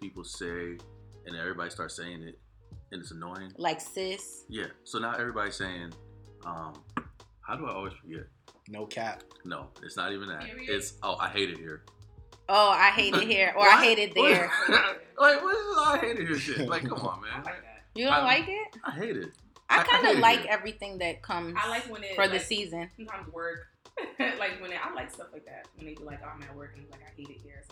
people say, and everybody starts saying it, and it's annoying. Like sis. Yeah. So now everybody's saying, um, how do I always forget? No cap. No, it's not even that. Period. It's oh, I hate it here. Oh, I hate it here, or I hate it there. like what is I hate it here shit? Like come on, I man. like that. You don't I- like it? I hate it. I I- I kind hate of it like here. everything that comes I like when it for the season. sometimes work. like when it, I like stuff like that. When they be like, oh, I'm at work and like I hate it here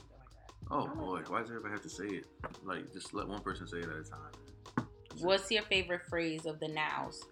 Oh boy, why does everybody have to say it? Like just let one person say it at a time. What's your favorite phrase of the nows?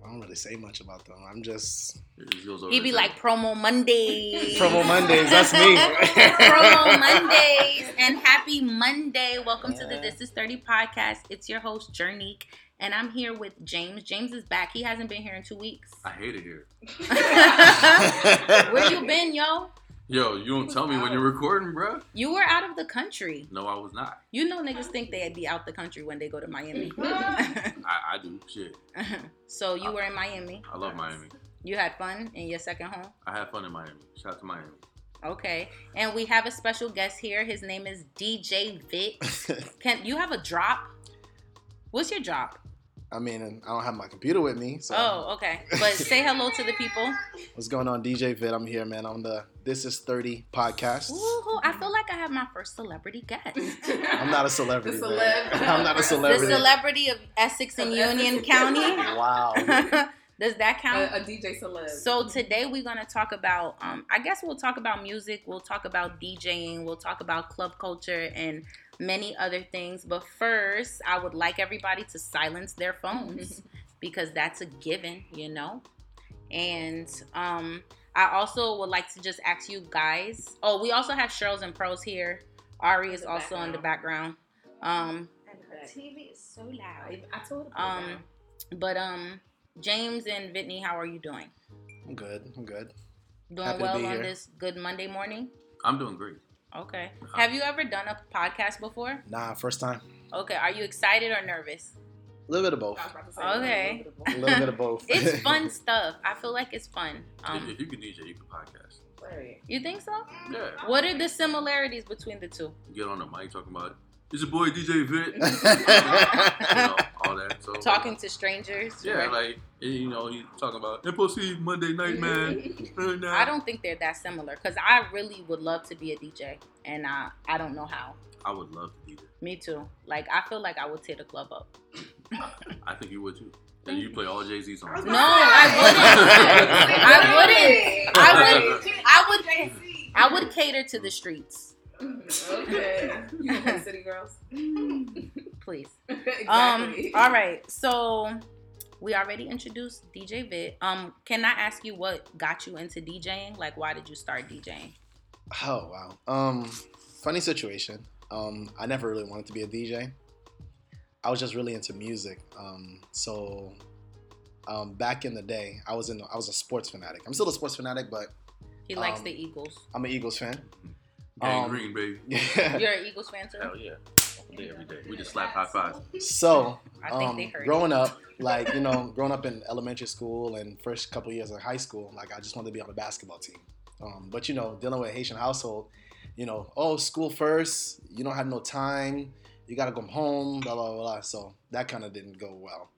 I don't really say much about them. I'm just It just He the be like promo Mondays. Promo Mondays, that's me. promo Mondays and happy Monday. Welcome to the This Is 30 podcast. It's your host, Jernique, and I'm here with James. James is back. He hasn't been here in two weeks. I hate it here. Where you been, yo? Yo, you don't tell me when you're recording, bro. You were out of the country. No, I was not. You know niggas think they'd be out the country when they go to Miami. Mm-hmm. I, I do shit. so you were in Miami. I love Miami. You had fun in your second home? I had fun in Miami. Shout out to Miami. Okay. And we have a special guest here. His name is DJ Vit. Can you have a drop? What's your drop? I mean, I don't have my computer with me. So Oh, okay. But say hello to the people. what's going on, DJ Vit? I'm here, man, on the This Is 30 podcast. Ooh, I feel like I have my first celebrity guest. I'm not a celebrity. The celeb. I'm not a celebrity. The celebrity. celebrity of Essex and Union County. wow. Does that a, count? a DJ celeb. So today we're gonna talk about. Um, I guess we'll talk about music. We'll talk about DJing. We'll talk about club culture and many other things. But first, I would like everybody to silence their phones because that's a given, you know. And um, I also would like to just ask you guys. Oh, we also have Cheryl's and Pros here. Ari is the also in the background. Um, And her TV is so loud. I, I told him. Um, but um, James and Whitney, how are you doing? I'm good. I'm good. Doing Happy to well be on here. this good Monday morning? I'm doing great. Okay. Have you ever done a podcast before? Nah, first time. Okay. Are you excited or nervous? A little bit of both. I was about to say, Okay. A little bit of both. It's fun stuff. I feel like it's fun. Um, if you can DJ, you can podcast. Right. you think so? Yeah. What are the similarities between the two? Get on the mic talking about it's your boy DJ Vit. you know, all that. So uh, Talking to strangers? Yeah, right? like you know, he's talking about Impossible Monday Night Man. I don't think they're that similar because I really would love to be a DJ and I, I don't know how. I would love to be there. Me too. Like, I feel like I would tear the club up. I think you would too. And you play all Jay Z songs. No, I wouldn't. I wouldn't. I would. I would. I would cater to the streets, Okay. You can City Girls. please. exactly. Um. All right. So we already introduced DJ Vit. Um. Can I ask you what got you into DJing? Like, why did you start DJing? Oh wow. Um, funny situation. Um, I never really wanted to be a DJ. I was just really into music. Um, so um, back in the day, I was in. I was a sports fanatic. I'm still a sports fanatic, but He likes Um, the Eagles. I'm an Eagles fan. Gang Um, Green, baby. Yeah. You're an Eagles fan too. Hell yeah. Day, every day. We just slap high fives. So um, they heard. growing up, like you know, growing up in elementary school and first couple years of high school, like I just wanted to be on the basketball team. Um, but you know, dealing with a Haitian household, you know, oh, school first, you don't have no time, you gotta go home, blah blah blah. blah. So that kind of didn't go well.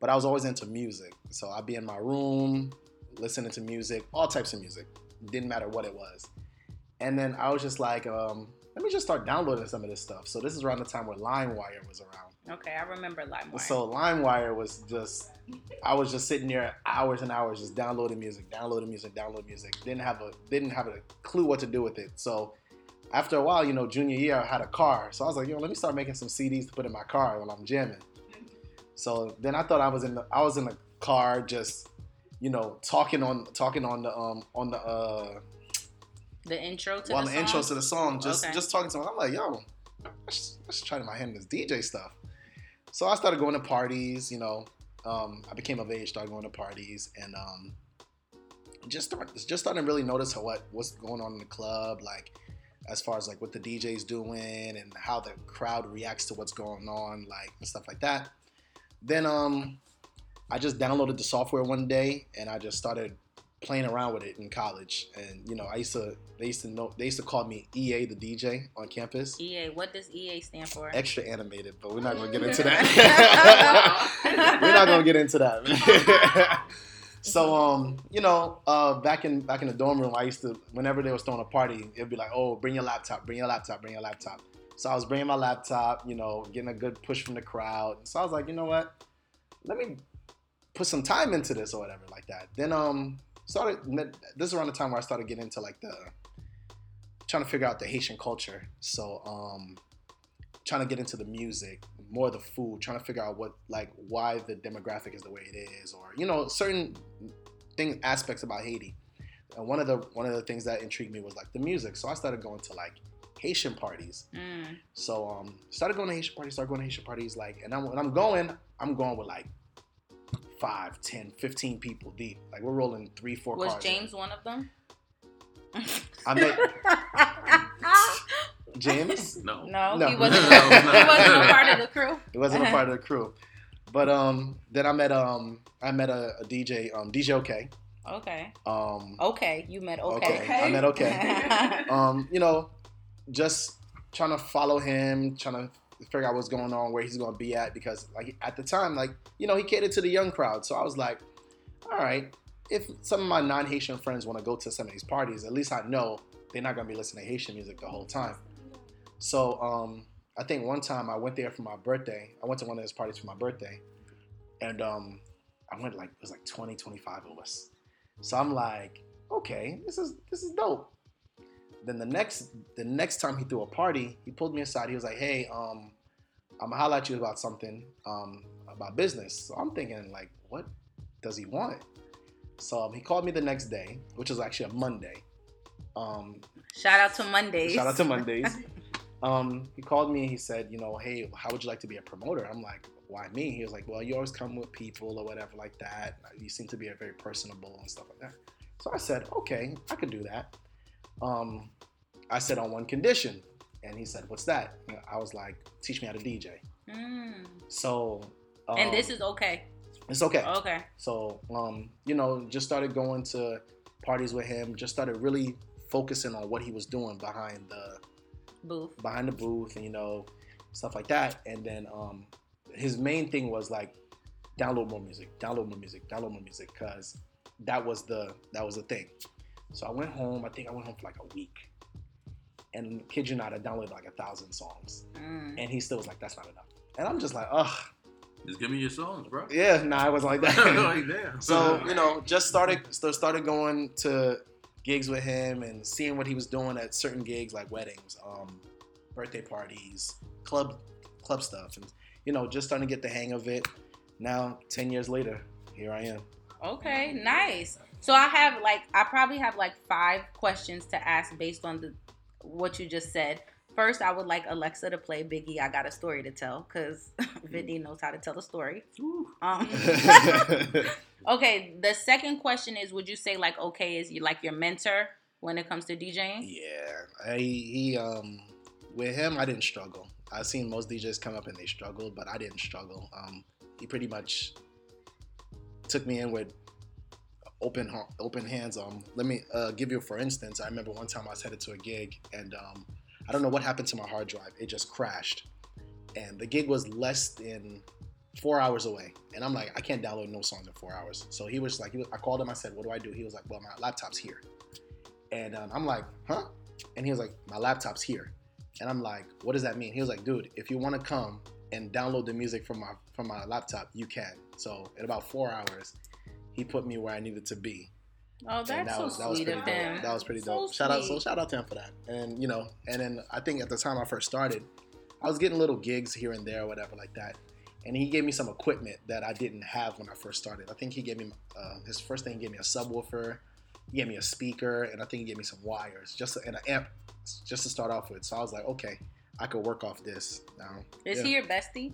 But I was always into music, so I'd be in my room listening to music, all types of music, didn't matter what it was. And then I was just like, um, let me just start downloading some of this stuff. So this is around the time where LimeWire was around. Okay, I remember LimeWire. So LimeWire was just, I was just sitting there hours and hours just downloading music, downloading music, downloading music. Didn't have a didn't have a clue what to do with it. So after a while, you know, junior year, I had a car. So I was like, yo, let me start making some CDs to put in my car while I'm jamming. So then I thought I was in the I was in the car just, you know, talking on talking on the um on the uh the intro to while the, the, song? intro to the song, just Okay. just talking to him. I'm like, yo, let's, let's try to my hand in this DJ stuff. So I started going to parties. You know, um, I became of age, started going to parties, and um, just start just starting to really notice how, what what's going on in the club, like as far as like what the DJ's doing and how the crowd reacts to what's going on, like and stuff like that. Then um, I just downloaded the software one day and I just started playing around with it in college, and you know, I used to they used to know they used to call me EA the DJ on campus. EA. What does EA stand for? Extra animated, but we're not gonna get into that. we're not gonna get into that. so um, you know, uh, back in back in the dorm room, I used to whenever they was throwing a party, it'd be like, oh, bring your laptop, bring your laptop, bring your laptop. So I was bringing my laptop, you know, getting a good push from the crowd. So I was like, you know what? Let me put some time into this or whatever like that. Then um started this is around the time where I started getting into like the trying to figure out the Haitian culture. So um trying to get into the music, more the food, trying to figure out what like why the demographic is the way it is or you know certain things aspects about Haiti. And one of the one of the things that intrigued me was like the music. So I started going to like Haitian parties. Mm. So um, started going to Haitian parties, started going to Haitian parties. Like, and I'm, when I'm going, I'm going with like five, 10, 15 people deep. Like we're rolling three, four Was cars. James one of them? I met James. No. No, No. he wasn't. No, he wasn't a part of the crew. He wasn't a part of the crew. But um, then I met um, I met a, a DJ, um, DJ OK. Okay. Um, Okay. You met okay. Okay. I met okay. um, you know, just trying to follow him, trying to figure out what's going on, where he's going to be at, because like at the time, like you know, he catered to the young crowd. So I was like, all right, if some of my non-Haitian friends want to go to some of these parties, at least I know they're not going to be listening to Haitian music the whole time. So um, I think one time I went there for my birthday. I went to one of his parties for my birthday, and um, I went like it was like 20, 25 of us. So I'm like, okay, this is this is dope. Then the next the next time he threw a party, he pulled me aside. He was like, "Hey, um, I'm gonna holler at you about something, um, about business." So I'm thinking, like, what does he want? So um, he called me the next day, which was actually a Monday. Um, Shout out to Mondays. shout out to Mondays. Um, he called me and he said, you know, hey, how would you like to be a promoter? I'm like, why me? He was like, well, you always come with people or whatever like that. You seem to be a very personable and stuff like that. So I said, okay, I could do that. Um, I said on one condition, and he said, what's that? I was like, teach me how to DJ. Mm. So, um, And this is okay. it's okay. Okay. So, um, you know, just started going to parties with him. Just started really focusing on what he was doing behind the Booth. behind the booth and you know stuff like that. And then um, his main thing was like download more music, download more music, download more music, because that was the that was the thing. So I went home. I think I went home for like a week, and kid you not, I downloaded like a thousand songs, Mm. and he still was like, "That's not enough." And I'm just like, "Ugh, Just give me your songs, bro. yeah, nah, I wasn't like that." like, damn. So you know, just started started going to gigs with him and seeing what he was doing at certain gigs like weddings, um, birthday parties, club club stuff, and you know, just starting to get the hang of it. Now, ten years later, here I am. Okay, nice. So I have like I probably have like five questions to ask based on the what you just said. First, I would like Alexa to play Biggie. I got a story to tell because Vinny knows how to tell a story. Um, okay, the second question is: Would you say like okay is you like your mentor when it comes to DJing? yeah, I, he um, with him, I didn't struggle. I've seen most DJs come up and they struggle, but I didn't struggle. Um, he pretty much took me in with open open hands. Um, let me uh, give you for instance. I remember one time I was headed to a gig, and um, I don't know what happened to my hard drive. It just crashed, and the gig was less than four hours away. And I'm like, I can't download no songs in four hours. So he was like, he was, I called him. I said, What do I do? He was like, Well, my laptop's here. And um, I'm like, Huh? And he was like, My laptop's here. And I'm like, What does that mean? He was like, Dude, if you want to come and download the music from my from my laptop, you can. So in about four hours, he put me where I needed to be. Oh, that's and that so was that was sweet pretty of dope. him. That was pretty So dope. Shout out, so shout out to him for that. And you know, and then I think at the time I first started, I was getting little gigs here and there, or whatever like that. And he gave me some equipment that I didn't have when I first started. I think he gave me uh, his first thing. He gave me a subwoofer, he gave me a speaker, and I think he gave me some wires, just and an amp, just to start off with. So I was like, okay, I could work off this now. Is Yeah. he your bestie?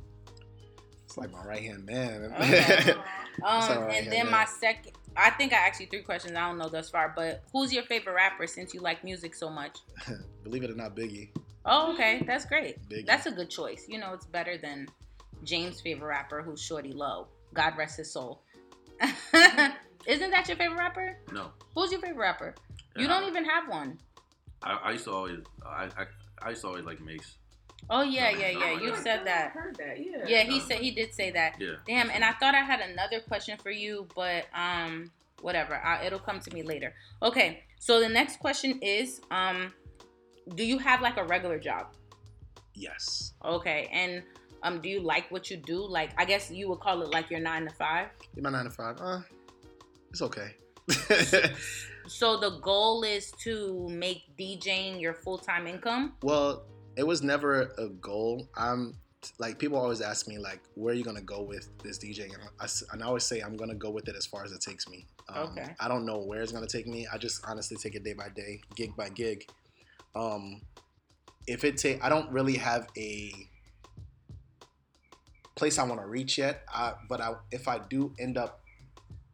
It's like my right hand man. Okay. Um, all right, and then yeah. my second, I think I asked you three questions. I don't know thus far, but who's your favorite rapper since you like music so much? Believe it or not, Biggie. Oh, okay, that's great. Biggie. That's a good choice. You know, it's better than James' favorite rapper, who's Shawty Lo. God rest his soul. Isn't that your favorite rapper? No, Who's your favorite rapper? You don't I- even have one. I, I used to always, I, I, I used to always like Mase. Oh yeah, yeah, yeah. I You said that. heard that. Yeah. Yeah, he No. said he did say that. Yeah. Damn, and I thought I had another question for you, but um, whatever. I, it'll come to me later. Okay, so the next question is, um, do you have like a regular job? Yes. Okay, and um, do you like what you do? Like, I guess you would call it like your nine to five. My nine to five. Uh, it's okay. So the goal is to make DJing your full time income. well, it was never a goal. I'm like people always ask me like, where are you gonna go with this DJ? And I, and I always say I'm gonna go with it as far as it takes me. Um, Okay. I don't know where it's gonna take me. I just honestly take it day by day, gig by gig. Um, if it take, I don't really have a place I want to reach yet. I, but I, if I do end up,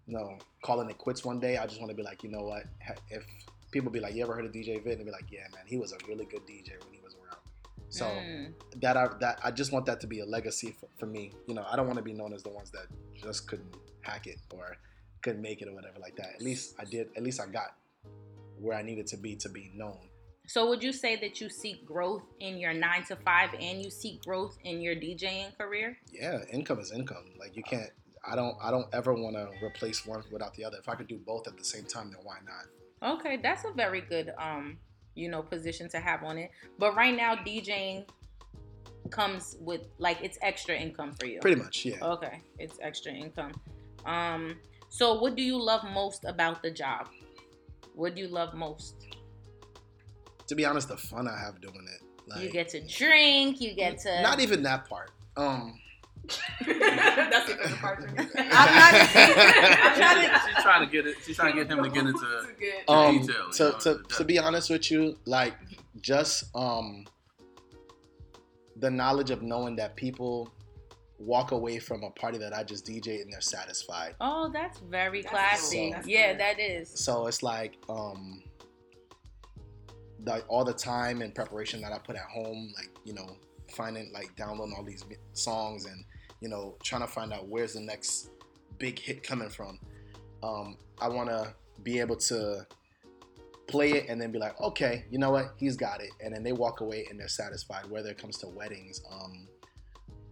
you know, calling it quits one day, I just want to be like, you know what? If people be like, you ever heard of DJ Vit? And be like, yeah, man, he was a really good DJ when he. So Mm. that I that I just want that to be a legacy for, for me. You know, I don't want to be known as the ones that just couldn't hack it or couldn't make it or whatever like that. At least I did. At least I got where I needed to be to be known. So would you say that you seek growth in your nine to five and you seek growth in your DJing career? Yeah, income is income. Like you can't. I don't. I don't ever want to replace one without the other. If I could do both at the same time, then why not? Okay, that's a very good um, you know, position to have on it. But right now DJing comes with like it's extra income for you. Pretty much, yeah. Okay, it's extra income. Um, so what do you love most about the job? What do you love most? To be honest, the fun I have doing it. Like, you get to drink, you get to not even that part. Um, That's the favorite part for me. I'm not- I'm trying to- She's trying to get it. She's trying to get him to get into. To get- um, detail, to, know, to, to be honest with you, like just um the knowledge of knowing that people walk away from a party that I just DJ and they're satisfied. Oh, that's very That's classy. cool. That's yeah, that is. So it's like um the, all the time and preparation that I put at home, like you know, finding like downloading all these songs and you know trying to find out where's the next big hit coming from. Um, I want to be able to play it and then be like, okay, you know what, he's got it, and then they walk away and they're satisfied. Whether it comes to weddings, um,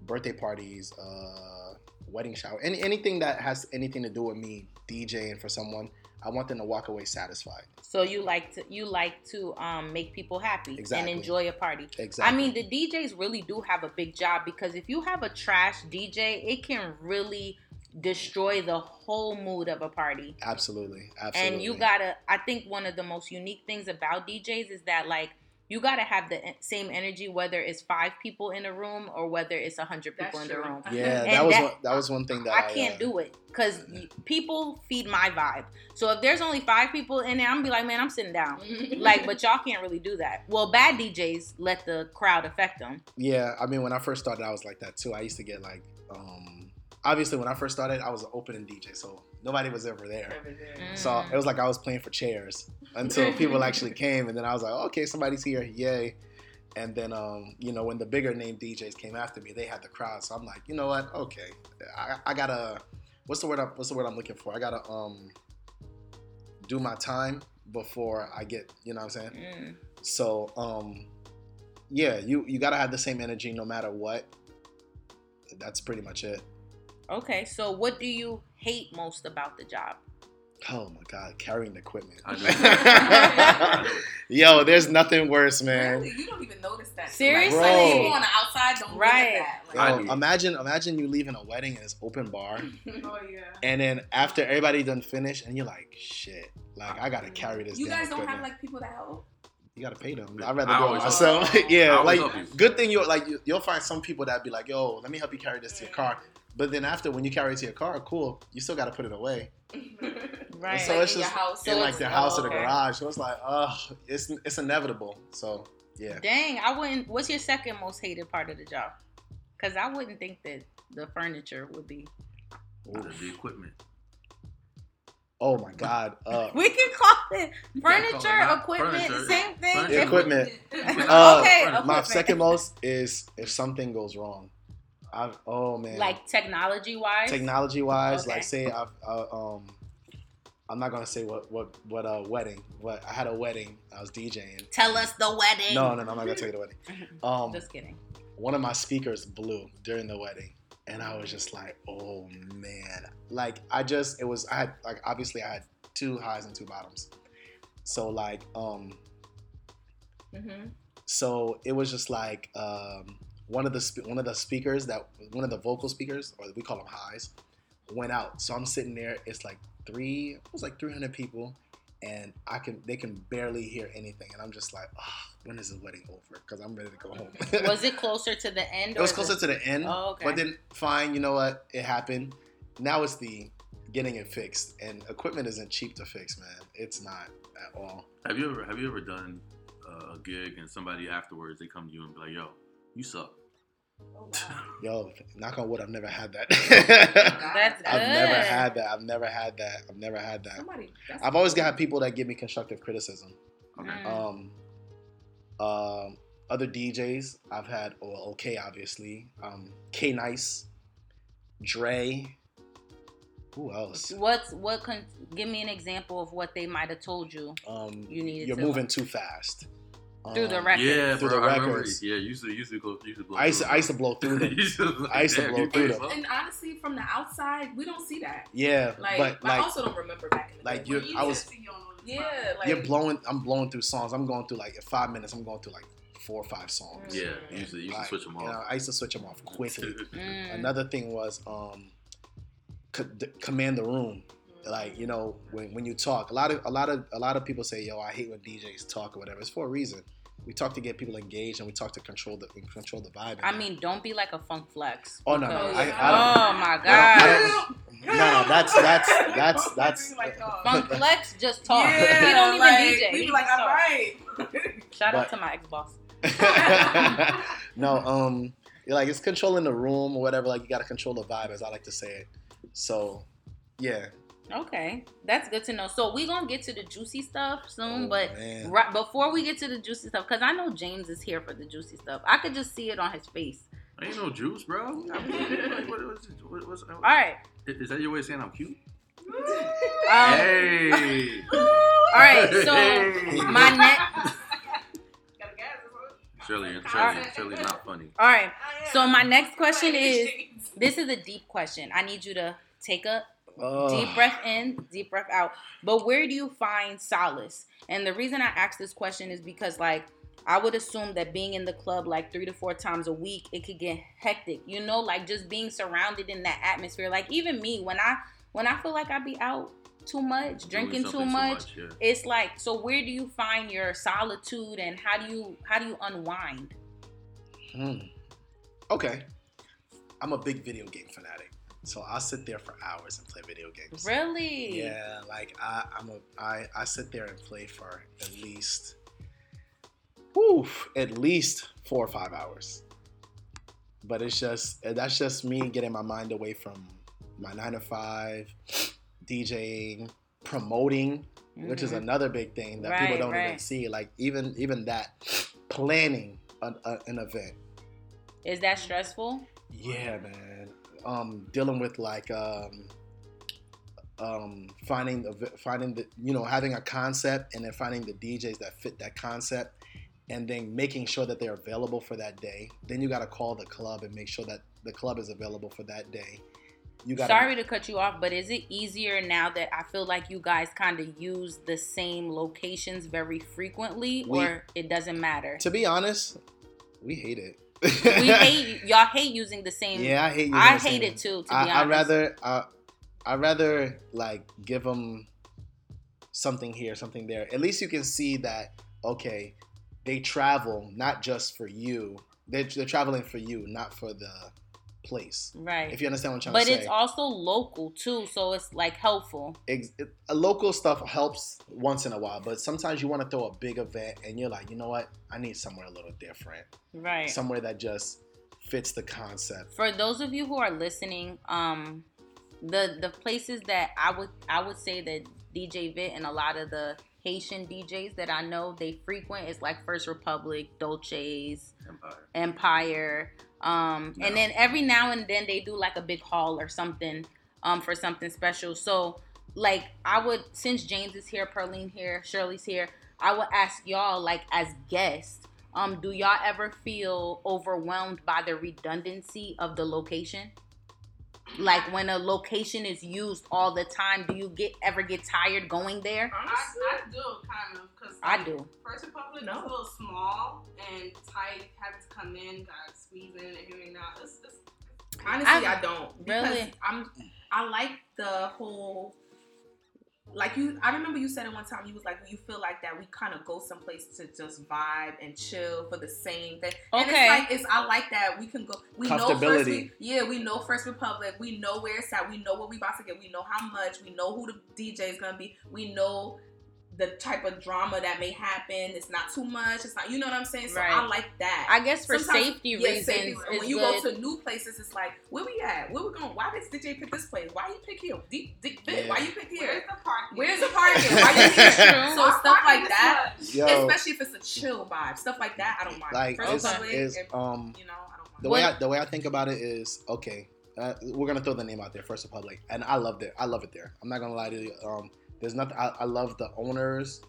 birthday parties, uh, wedding shower, any anything that has anything to do with me DJing for someone, I want them to walk away satisfied. So you like to you like to um make people happy Exactly. and enjoy a party. Exactly. I mean, the DJs really do have a big job because if you have a trash DJ, it can really destroy the whole mood of a party. absolutely, absolutely. And you gotta, I think one of the most unique things about DJs is that like you gotta have the same energy whether it's five people in a room or whether it's a hundred That's people in the room. yeah, And that was that- one, that was one thing that I I, can't uh, do it because people feed my vibe. So if there's only five people in there, I'm gonna be like, man, I'm sitting down. Like, but y'all can't really do that. Well, bad DJs let the crowd affect them. Yeah, I mean, when I first started, I was like that too. I used to get like, um, obviously, when I first started, I was an opening DJ, so nobody was ever there. Mm. So it was like I was playing for chairs until people actually came, and then I was like, okay, somebody's here, yay! And then, um, you know, when the bigger name DJs came after me, they had the crowd. So I'm like, you know what? Okay, I, I gotta. What's the word? I'm, what's the word I'm looking for? I gotta um do my time before I get. You know what I'm saying? Mm. So, um, yeah, you you gotta have the same energy no matter what. That's pretty much it. Okay, so what do you hate most about the job? Oh my god, carrying equipment. I knew it. I knew it. Yo, there's nothing worse, man. Really? You don't even notice that. Seriously? Like, Bro. people on the outside don't Right. look that. Yo, Like, do. imagine imagine you leaving a wedding and it's open bar, oh yeah. and then after everybody done finished, and you're like, shit, like I gotta carry this. You damn guys don't have like people that help. You gotta pay them. I'd rather I do it myself. yeah, like good thing you like you, you'll find some people that be like, yo, let me help you carry this to your car. But then after when you carry it to your car, cool, you still gotta put it away. Right. So Like it's in your just house. So in like the their house oh, or the garage. So it's like, oh, it's it's inevitable. So yeah. Dang, I wouldn't. What's your second most hated part of the job? Because I wouldn't think that the furniture would be. The, the equipment. Oh my God. Uh, We can call it You can't call it furniture, equipment, furniture. same thing. Furniture. Equipment. Uh, okay, my my equipment. second most is if something goes wrong. I've oh man. like technology wise. technology wise, Okay. like say I've uh, um I'm not gonna say what what what uh wedding. What I had a wedding. I was DJing. Tell us the wedding. No, no, no. I'm not gonna tell you the wedding. Um, Just kidding. one of my speakers blew during the wedding and i was just like oh man like i just it was i had like obviously i had two highs and two bottoms so like um hmm so it was just like um one of the one of the speakers that one of the vocal speakers or we call them highs went out so i'm sitting there it's like three it was like 300 people and i can they can barely hear anything and i'm just like oh, when is the wedding over because i'm ready to go home Was it closer to the end? It was closer the- to the end, Oh, okay. but then fine. You know what? It happened. Now it's the getting it fixed, and equipment isn't cheap to fix, man. It's not at all. Have you ever have you ever done uh, a gig and somebody afterwards they come to you and be like, "Yo, you suck." Oh, wow. Yo, knock on wood, I've never had that. That's I've never had that. I've never had that. I've never had that. Somebody. I've always got people that give me constructive criticism. Okay. Mm. Um, um, other DJs I've had, well, okay, obviously. Um, K Nice, Dre. Who else? What's what? Con- give me an example of what they might have told you Um, you needed you're to moving too fast. Through the Um, record. Yeah, Through bro. the I remember. records. Yeah, used to used to go. Used to blow I used to, through I used to blow through them. Used to- I used to damn, blow through play them. And honestly, from the outside, we don't see that. Yeah, Like, but but I also don't remember back in the like day. you, When you I was. to you don't know the Yeah, like You're blowing. I'm blowing through songs. I'm going through like in five minutes. I'm going through like four or five songs. Yeah, And, used to used to like, switch them you know, off. I used to switch them off quickly. Mm. Another thing was um, co- d- command the room. Like you know, when, when you talk, a lot of a lot of a lot of people say, "Yo, I hate when DJs talk or whatever." It's for a reason. We talk to get people engaged, and we talk to control the control the vibe. I mean, don't be like a funk flex. Oh, no, no, I- I oh don't- my god. no, no, that's that's that's that's. Oh. Funk flex just talk. Yeah, he don't even like, DJ. We be like, just all talk. right. Shout out to my ex boss. no, um, you like it's controlling the room or whatever. Like you got to control the vibe, as I like to say it. So, yeah. Okay, that's good to know. So we gonna get to the juicy stuff soon, Oh, but man. right before we get to the juicy stuff, because I know James is here for the juicy stuff. I could just see it on his face. Ain't no juice, bro. I mean, like, what, what's, what, what's, All right. Is that your way of saying I'm cute? Um, hey. All right. So my next. Gotta gas Shirley, Shirley, right. Shirley's not funny. All right. So my next question is. This is a deep question. I need you to take a Ugh. deep breath in, deep breath out. But where do you find solace? And the reason I ask this question is because, like, I would assume that being in the club like three to four times a week, it could get hectic. You know, like just being surrounded in that atmosphere. Like even me, when I when I feel like I be out too much, drinking too something much, yeah. it's like so. Where do you find your solitude, and how do you how do you unwind? Hmm. Okay. I'm a big video game fanatic, so I'll sit there for hours and play video games. Really? Yeah, like I, I'm a I, I sit there and play for at least, whew, at least four or five hours. But it's just that's just me getting my mind away from my nine to five, DJing, promoting, which is Mhm. another big thing that Right, people don't even see. Like even even that planning an, a, an event. Is that stressful? Yeah, man. Um, dealing with like um, um, finding the finding the you know having a concept and then finding the DJs that fit that concept, and then making sure that they're available for that day. Then you got to call the club and make sure that the club is available for that day. You got Sorry to cut you off, but is it easier now that I feel like you guys kind of use the same locations very frequently, We- or it doesn't matter? To be honest, we hate it. We hate y'all hate using the same. Yeah, I hate. using I hate it too. To be I, honest, I'd rather uh, I'd rather like give them something here, something there. At least you can see that okay, they travel not just for you. They're, they're traveling for you, not for the place. right. If you understand what I'm trying but it's also local too, so it's like helpful. Ex- it- a local stuff helps once in a while, but sometimes you want to throw a big event and you're like, you know what? I need somewhere a little different, Right. somewhere that just fits the concept. For those of you who are listening, um, the the places that I would I would say that DJ Vit and a lot of the Haitian DJs that I know they frequent is like First Republic, Dolce's, Empire. Empire. Um, No. and then every now and then they do like a big hall or something um, for something special. So like I would since James is here, Perlene here, Shirley's here, I would ask y'all like as guests, um, do y'all ever feel overwhelmed by the redundancy of the location? Like when a location is used all the time, do you get ever get tired going there? I, Honestly, I do kind of because I do. First Republic No. is a little small and tight. Having to come in, got squeezing and here and out. It's, it's, honestly, I- I, don't. Because Really? I'm. I like the whole. Like you, I remember you said it one time. You was like, you feel like that we kind of go someplace to just vibe and chill for the same thing. And Okay. it's like it's. I like that we can go. We know first. We, yeah, we know First Republic. We know where it's at. We know what we about to get. We know how much. We know who the DJ is gonna be. We know the type of drama that may happen. It's not too much. It's not. You know what I'm saying? So Right. I like that. I guess for Sometimes- safety yeah, reasons, safety- when you good. go to new places, it's like, where we at? Where we going? Why did DJ pick this place? Why you pick here? D- D- Yeah. Why you pick here? where's the parking? Where's the parking? Why you here? True. so Our stuff like that. Yo, especially if it's a chill vibe, stuff like that, I don't mind. like First it's, Republic, is if- um you know, I don't mind. the way I, the way I think about it is okay. Uh, we're gonna throw the name out there, First Republic, and I loved it. I love it there. I'm not gonna lie to you. Um, there's nothing. I, I love the owners.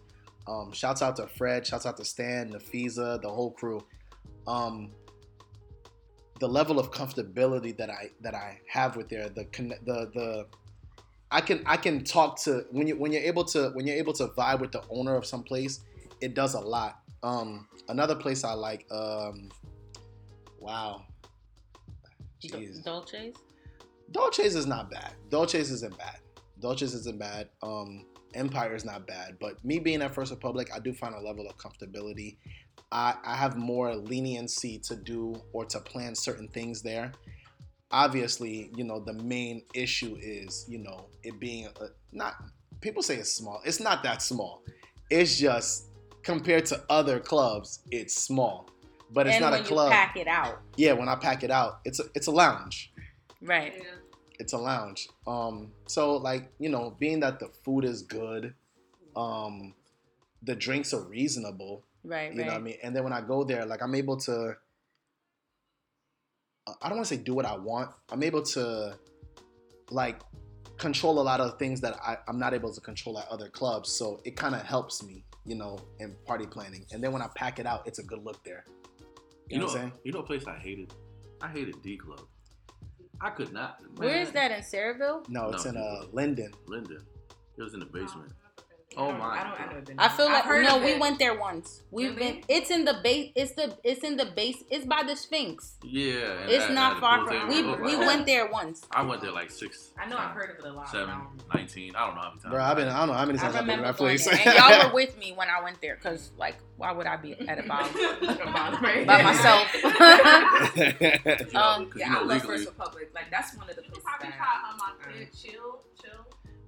Um, shouts out to Fred. Shouts out to Stan, Nafiza, the whole crew. Um, the level of comfortability that I that I have with there, the the the I can I can talk to when you when you're able to when you're able to vibe with the owner of some place, it does a lot. Um, another place I like. Um, wow. Jeez. Dolce's. Dolce's is not bad. Dolce's isn't bad. Dolce's isn't bad. Um, Empire is not bad. But me being at First Republic, I do find a level of comfortability. I, I have more leniency to do or to plan certain things there. Obviously, you know, the main issue is, you know, it being a, not, people say it's small. It's not that small. It's just compared to other clubs, it's small. But it's and not when a club. you pack it out, yeah, when I pack it out, it's a, it's a lounge right? Yeah. It's a lounge. Um, so like you know, being that the food is good, um, the drinks are reasonable. Right, You right. know what I mean? And then when I go there, like I'm able to. uh, I don't want to say do what I want. I'm able to, like, control a lot of things that I, I'm not able to control at other clubs. So it kind of helps me, you know, in party planning. And then when I pack it out, it's a good look there. You, You know, know, what I'm saying? you know, a place I hated. I hated D Club. I could not. Where man. is that in Sayreville? No, it's No. in uh, Linden. Linden. It was in the basement. Oh, Oh I don't- my I don't. God. I. I feel I've like heard no, we it. went there once. We've Really? been. It's in the base. It's the. It's in the base. It's by the Sphinx. Yeah. It's that- not that far from. table We we like- went there once. I went there like six. I know I've heard of it a lot. but I Seven, don't- 19. I don't know how many times. Bro, I've been, I don't know how many times I've been to that place. there, and y'all were with me when I went there. Cause like, why would I be at a bar by myself? You know, Um, 'cause, Yeah, I love First Republic. Like that's one of the You places probably that. try um, my fit, chill, chill.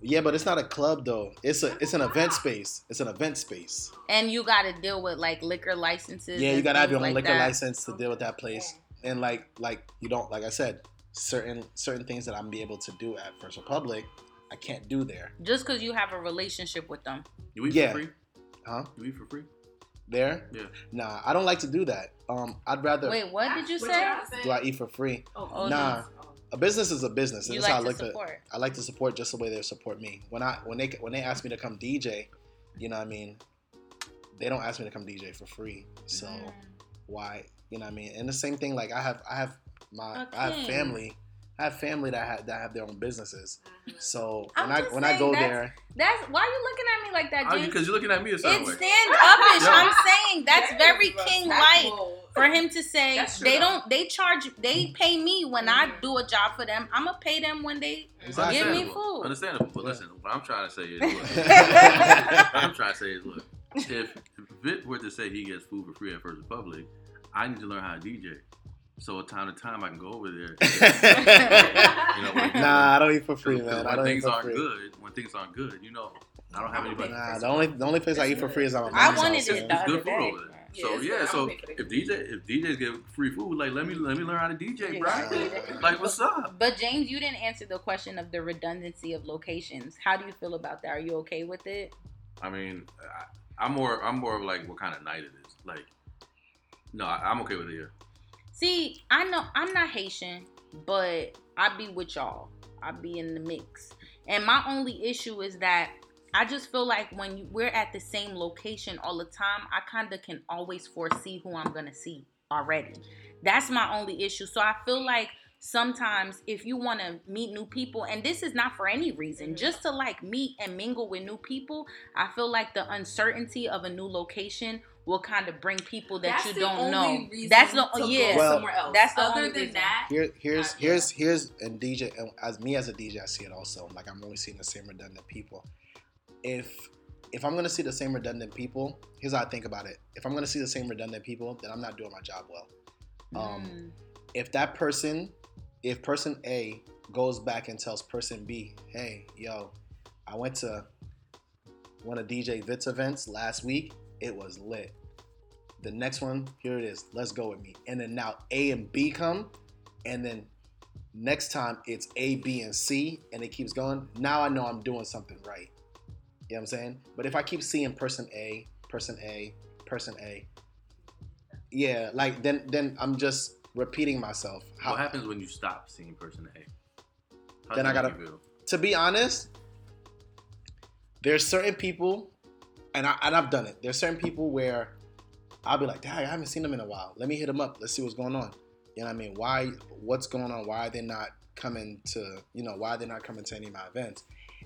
Yeah, but it's not a club though. It's a it's an event space. It's an event space. and you got to deal with like liquor licenses. Yeah, you gotta have your own like liquor that. license to deal with that place. And like like you don't like I said, certain certain things that I'm be able to do at First Republic, I can't do there. Just because you have a relationship with them. You eat Yeah. for free? Huh? You eat for free? There? Yeah. Nah, I don't like to do that. Um, I'd rather Wait, what did you say? do I eat for free. Oh, Oh, Nah. oh. A business is a business. and You that's how like I to look at. I like to support just the way they support me. When I when they when they ask me to come DJ, you know what I mean, they don't ask me to come DJ for free. So Mm. why you know what I mean? And the same thing like I have I have my I have family. I have family that have that have their own businesses. So I'm when I just when I go that's- there, That's why you looking at me like that, James. because you're looking at me a certain It's way. stand upish. Yeah. I'm saying that's That very king like for him to say true, they don't they charge they pay me when I Mhm. do a job for them. I'ma pay them when they Exactly. give me food. Understandable. But listen, what I'm trying to say is, look, what I'm trying to say is, look, if, if Vit were to say he gets food for free at First Republic, I need to learn how to DJ. So time to time, I can go over there. You know, when- nah, I don't eat for free, Because man. I when don't eat things for aren't free. good, when things aren't good, you know, I don't have anybody. Nah, the only the only place I eat for free is at my I mom's wanted house, it man. the It's other good food day. over there. Yeah, So yeah, so don't pay if the DJ if DJs get free food, like let me let me learn how to DJ, bro. Yeah. Like what's up? But James, you didn't answer the question of the redundancy of locations. How do you feel about that? Are you okay with it? I mean, I, I'm more I'm more of like what kind of night it is. Like, no, I, I'm okay with it. Yeah. See, I know I'm not Haitian, but I be with y'all. I be in the mix. And my only issue is that I just feel like when you, we're at the same location all the time, I kind of can always foresee who I'm gonna see already. That's my only issue. So I feel like sometimes if you want to meet new people and this is not for any reason mm-hmm. just to like meet and mingle with new people i feel like the uncertainty of a new location will kind of bring people that That's you don't only know reason that's the to go yeah Well, somewhere else. that's the Other only than reason. that, Here, here's Uh, here's here's and DJ and as me as a DJ, I see it also. Like I'm only seeing the same redundant people. If if I'm gonna see the same redundant people, here's how I think about it. If I'm gonna see the same redundant people, then I'm not doing my job well. Um, Mm. If that person, if person A goes back and tells person B, "Hey, yo, I went to one of DJ Vit's events last week. It was lit." The next one, here it is. Let's go with me. And then now A and B come, and then next time it's A, B, and C, and it keeps going. Now I know I'm doing something right. You know what I'm saying? But if I keep seeing person A, person A, person A, yeah, like then then I'm just repeating myself. How, What happens when you stop seeing person A? How Then I gotta- make you feel? to be honest, there's certain people, and I and I've done it. There's certain people where I'll be like, Dang, I haven't seen them in a while. Let me hit them up. Let's see what's going on. You know what I mean? Why? What's going on? Why are they not coming to? You know, why they're they not coming to any of my events?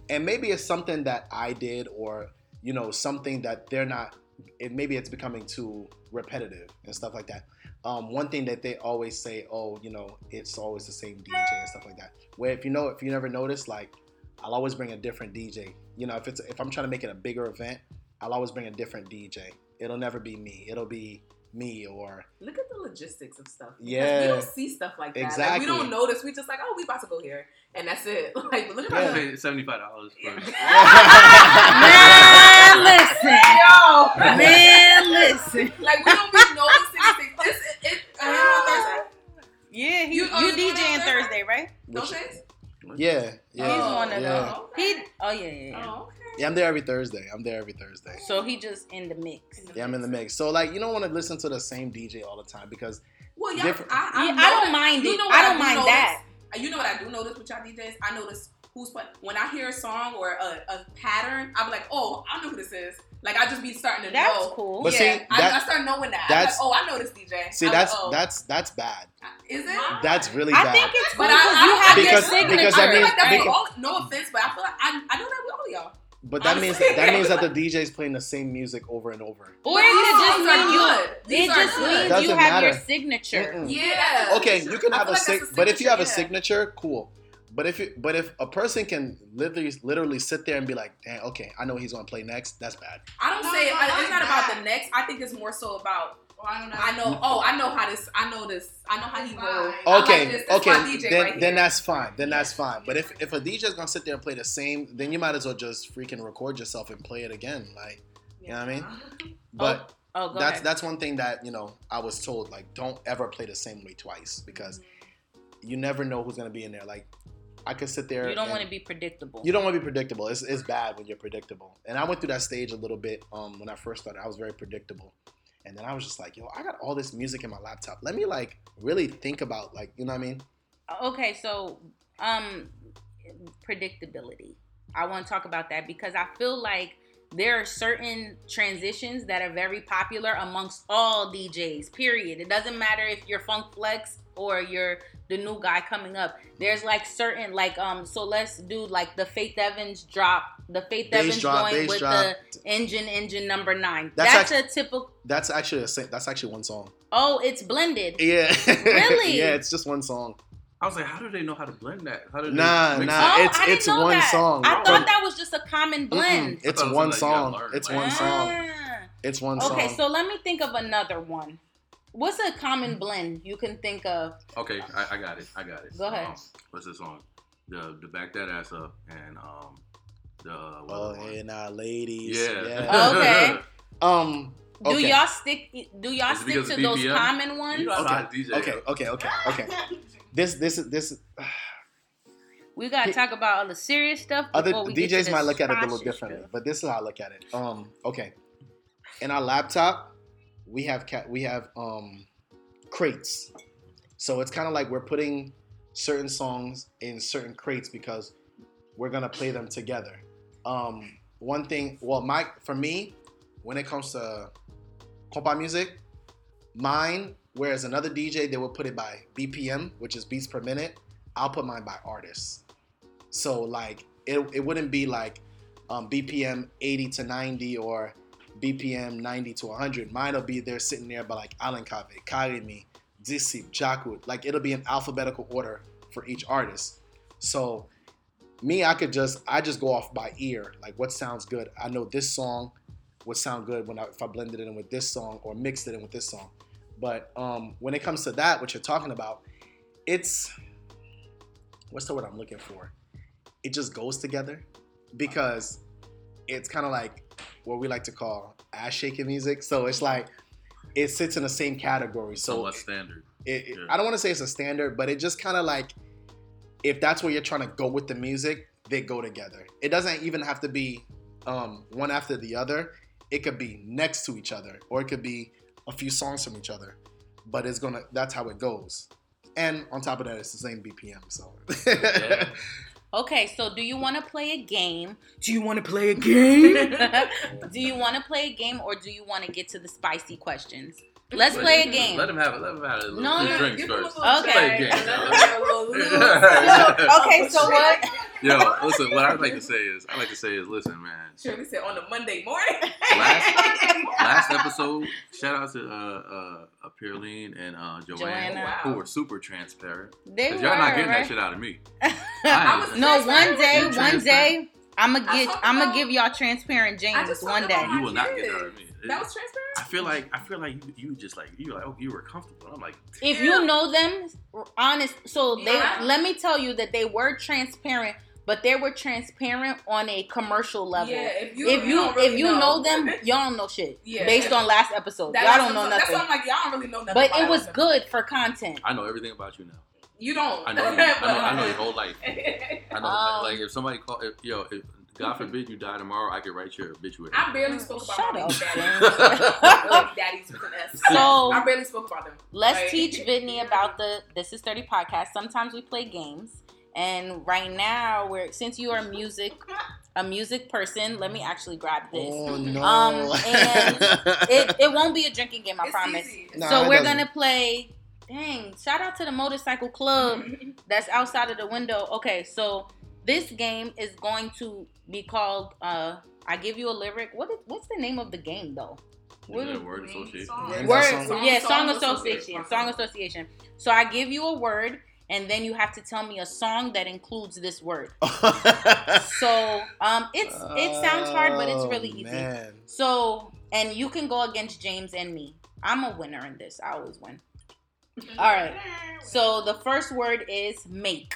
And maybe it's something that I did, or you know, something that they're not. It maybe it's becoming too repetitive and stuff like that. Um, one thing that they always say, oh, you know, it's always the same DJ and stuff like that. Where if you know, if you never notice, like I'll always bring a different DJ. You know, if it's if I'm trying to make it a bigger event, I'll always bring a different DJ. It'll never be me. It'll be me or Look at the logistics of stuff. Yeah. we don't see stuff like that. Like, Exactly. we don't notice. We just like, oh, we about to go here, and that's it. Like, look at Yeah. seventy five dollars man listen Yo, man listen like we don't be noticing these things. This it, it, uh, on Thursday. yeah he, You- you, oh, you djing on Thursday right No Which- chance. yeah, yeah, He's one of yeah. them. Oh, he oh yeah yeah, yeah. Oh, okay. Yeah, I'm there every Thursday. I'm there every Thursday. so he just in the mix Yeah, I'm in the mix. So like, you don't want to listen to the same DJ all the time because Well, yeah, Different- I, I, Yeah, know I don't that- mind you it. know I don't do mind notice? that. Uh, You know what I do notice with y'all DJs? I notice who's playing. When I hear a song or a, a pattern, I'm like, oh, I know who this is. Like I just be starting to that's know. cool But yeah, see, I, that- I start knowing that. I'm like, oh, I know this DJ. see I'm that's like, oh, that's that's bad. is it? That's really I bad. I think it's cool But because I- I- you have Because- your signature. because I that feel like that's because- all, no offense, but I feel like I, I know that with all y'all. But that means Honestly. that means that the DJ's playing the same music over and over. or it These just songs are mean you. These it just means you Doesn't have your signature. Mm-mm. Yeah. Okay, you can have a like sig- that's a but if you have a signature, signature, cool. But if you, but if a person can literally literally sit there and be like, "Damn, okay, I know what he's gonna play next," that's bad. I don't No, say no, I- it's not about the next. I think it's more so about Well, I know. I know. Oh, I know how this. I know this. I know how he roll. I like Okay, this. This okay, then right then that's fine. Then that's fine. But if if a DJ is gonna sit there and play the same, then you might as well just freaking record yourself and play it again. Like, you know what I mean? But Oh, go that's ahead. that's one thing that you know I was told like don't ever play the same way twice because you never know who's gonna be in there. Like I could sit there. you don't want to be predictable. You don't want to be predictable. It's, it's bad when you're predictable. And I went through that stage a little bit um, when I first started. I was very predictable. And then I was just like, yo, I got all this music in my laptop. Let me like really think about like, you know what I mean? okay, so um, predictability. I want to talk about that because I feel like there are certain transitions that are very popular amongst all DJs. Period. It doesn't matter if you're Funk Flex or you're the new guy coming up. There's like certain like um. So let's do like the Faith Evans drop. The Faith Bass Evans drop, joint with drop. the engine engine number nine. That's That's, a typical. That's actually a that's actually one song. Oh, it's blended. Yeah. Really? yeah, it's just one song. I was like, how do they know how to blend that? How do they Nah, mix nah. it? Oh, it's- I didn't it's one that. song. I thought that was just a common blend. Mm-mm. It's thought it was one like you gotta song. It's like- one song. Ah. It's one Okay, song. Okay, so let me think of another one. What's a common blend you can think of? Okay, I, I got it. I got it. Go ahead. Um, what's this song? The the back that ass up and um the uh, what oh, other one? hey, now, ladies. yeah. yeah. Okay. um. Do Okay. y'all stick? Do y'all stick to those common ones? You know, Okay. DJ. Okay. Okay. Okay. Okay. This. This is this. We gotta talk about all the serious stuff. other before we get to DJs might look at it a little differently, stuff. but this is how I look at it. Um, okay, in our laptop, we have cat, we have um, crates, so it's kind of like we're putting certain songs in certain crates because we're gonna play them together. Um, one thing, well, my for me, when it comes to compa music, mine. Whereas another DJ, they will put it by BPM, which is beats per minute. I'll put mine by artists. So like it, it wouldn't be like um, BPM 80 to 90 or BPM 90 to 100. Mine will be there sitting there by like Alan Cavé, Carimi, Disip, Djakout. Like it'll be in alphabetical order for each artist. So me, I could just I just go off by ear, like what sounds good. I know this song would sound good when I, if I blended it in with this song or mixed it in with this song. But um, when it comes to that, what you're talking about, it's what's the word I'm looking for? It just goes together because it's kind of like what we like to call ass shaking music. So it's like it sits in the same category. So Somewhat standard. it, it- Yeah. I don't want to say it's a standard, but it just kind of like if that's where you're trying to go with the music, they go together. It doesn't even have to be um, one after the other. It could be next to each other, or it could be a few songs from each other. But it's gonna. That's how it goes. And on top of that, it's the same BPM. So Yeah. Okay, so do you want to play a game? do you want to play a game? do you want to play a game or do you want to get to the spicy questions? Let's play a game. Let him have it. Let him have it. No, His no, drinks give him a first. Okay. Play a game. Let him get a little loose. okay, so what? Yo, listen. What I'd like to say is, I like to say is, listen, man. Shirley said on a Monday morning. Last- Last episode, shout out to uh, uh, uh Pearline and uh, Joanne, Joanna. Wow. who were super transparent. They Cause were, y'all not getting right? that shit out of me. I I was- No, one day, one day, I'm gonna get, I'm gonna give y'all transparent I James one day. You will not get that out of me. That was transparent. I feel like I feel like you, you just like you like oh you were comfortable. I'm like If you know them, honest, so they Yeah. let me tell you that they were transparent, but they were transparent on a commercial level. Yeah, if you if you don't really if you know, them, y'all don't know shit. Yeah. Based on last episode, That- y'all that's don't know what- That's nothing. I'm like, y'all don't really know nothing. But it was good for content. I know everything about you now. You don't. I know you. I know, I know your whole life. I know Um, like if somebody call if, yo if God forbid you die tomorrow, I could write your obituary. I barely spoke about Shut my up, daddies. Like daddies with an S. So- I barely spoke about them. Let's Right. teach Whitney about the This Is 30 podcast. Sometimes we play games. And right now, we're since you are music a music person, let me actually grab this. oh no! Um, and It, it won't be a drinking game, I It's promise. easy. Nah, so we're doesn't. gonna play. Dang! Shout out to the motorcycle club that's outside of the window. Okay, so this game is going to be called. uh I give you a lyric. What is, what's the name of the game though? What Yeah, word association. song. Word, song. yeah, Song- song, song association, association. song association. So I give you a word, and then you have to tell me a song that includes this word. So um, it's it sounds hard, but it's really Oh, easy. Man. So, and you can go against James and me. I'm a winner in this. I always win. All right. So the first word is make.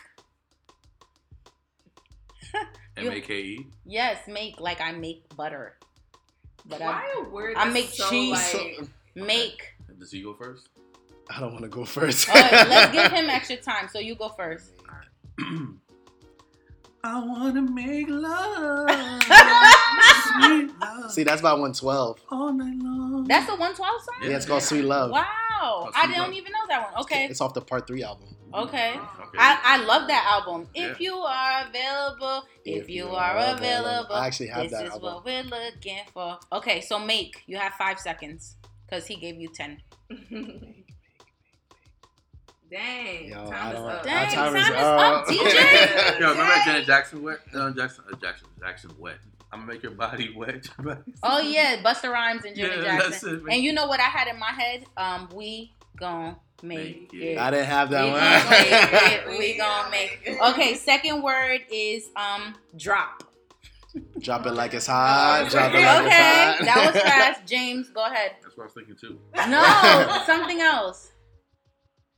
M A K E. Yes, make like I make butter. But Why I a word? I make so, cheese. Like, make. Does he go first? I don't want to go first. All right, let's give him extra time. So you go first. I wanna make love, sweet love, See, that's by 112. all night long. That's a 112 song. Yeah, it's called Sweet Love. Wow, I Sweet don't Love. even know that one. Okay, It's off the Part 3 album. okay. Okay. I, I love that album. Yeah. If you are available, if, you, are available, I actually have this that is album. what we're looking for. Okay, so make. You have five seconds because he gave you ten. Dang. Yo, time is up. Dang, Our time is time is up. up, DJ. Yo, remember Janet Jackson wet? No, Jackson, uh, Jackson, Jackson wet. I'm gonna make your body wet. Oh yeah, Busta Rhymes and Janet Yeah, Jackson. that's it, and you know what I had in my head? Um, we gon' make Make it. it. I didn't have that We one. gonna make it. We We gonna gonna make make it. it. Okay, second word is um drop. Drop it like it's hot. Okay. Drop it like it's hot. Okay, that was fast. James, go ahead. That's what I was thinking too. No, something else.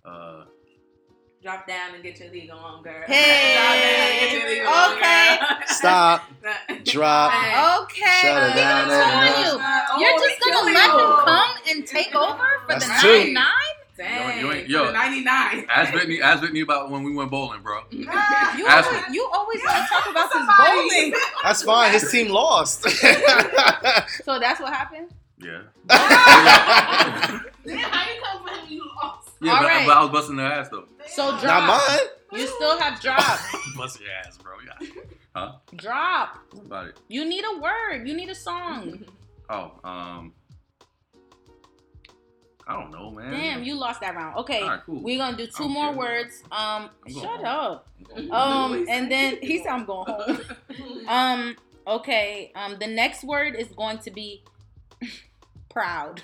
Uh, Drop down and get your league on, girl. Hey. Drop down and get your league on, Okay. girl. Stop. Drop. Okay, Shut it down I'm and telling you. Oh, You're just gonna killing let you. him come and take over for That's the two. 99? Dang. You ain't- for yo. the 99. ask Whitney, ask Whitney about when we went bowling, bro. You Ask always, you always want to talk about this bowling. That's fine. His team lost. So that's what happened? Yeah. Then how you come for him? You lost. Yeah, All but, right. but I was busting their ass though. So drop. Not mine. You still have drop. Bust your ass, bro. Yeah. Huh? Drop. What about it? You need a word. You need a song. Oh, um, I don't know, man. Damn, you lost that round. Okay, All right, cool. we're gonna do 2 I'm more good. words. Um, shut home. up. Um, and then he said I'm going home. Um, okay. Um, the next word is going to be proud.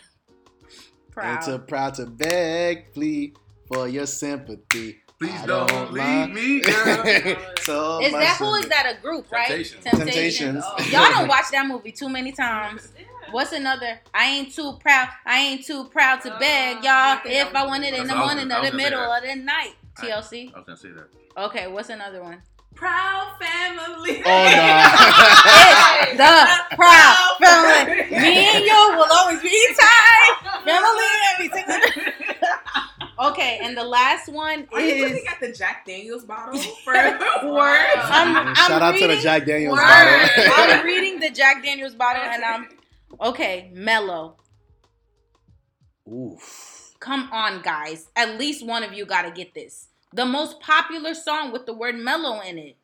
And to Proud. proud to beg, please for your sympathy. Please I don't, leave mind. me, girl. so Is much that who is that a group, right? Temptations. Temptations. Oh. Y'all don't watch that movie too many times. What's another? I ain't too proud. I ain't too proud to beg, Uh, y'all. If I I it in the what I was morning or the middle that. of the night. TLC. I was gonna say that. Okay, what's another one? Proud family. Oh It's the proud family. Me and you will always be tied. Family every. Okay, and the last one Are you is. looking at the Jack Daniels bottle for words? I'm, I'm Shout out to the Jack Daniels Word. bottle. I'm reading the Jack Daniels bottle, and I'm okay. Mellow. Oof. Come on, guys. At least one of you got to get this. The most popular song with the word mellow in it.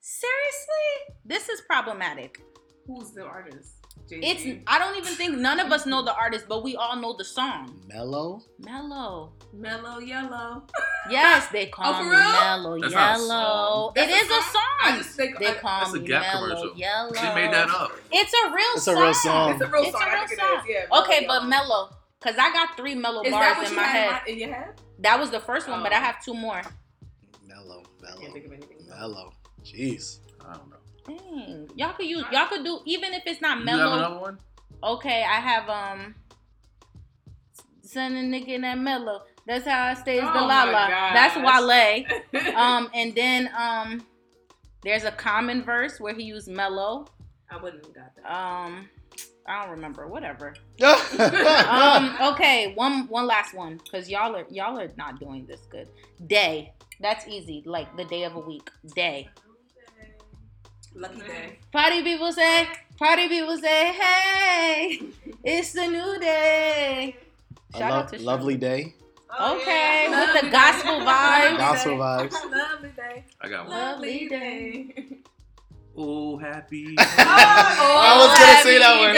Seriously? This is problematic. Who's the artist? It's Jay-Z. I don't even think none of us know the artist, but we all know the song. Mellow. Mellow. Mellow Yellow. Yes, they call Oh, for me mellow That's yellow. It is a is a song? song. I just think they I- call That's a me Gap mellow commercial. yellow. She made that up. It's a real song. It's song. a real song. It's a real It's song. a I real think song. it is. Yeah. Okay, Mellow but mellow. Cause I got three mellow Is bars that what in you my had head. in your head? That was the first one, but I Oh. have two more. Mellow. Mellow. think of anything. Mellow. Jeez. I don't know. Dang. Y'all could use y'all could do even if it's not You have mellow. another one? Okay, I have um Son and nigga in that mellow. That's how I stay is the Oh la la. That's gosh. Wale. Um and then um there's a Common verse where he used mellow. I wouldn't have got that. Um I don't remember. Whatever. um, okay, one one last one cuz y'all are y'all are not doing this good. Day. That's easy. Like the day of a week. Day. Lucky day. Party people say, party people say, hey, it's the new day. a Shout lo- out to Shirley. lovely day. Oh, Okay, yeah. with the gospel vibes. Gospel vibes. Lovely day. I got one. Lovely Lovely day. Day. Oh, happy. I was gonna oh, say that one.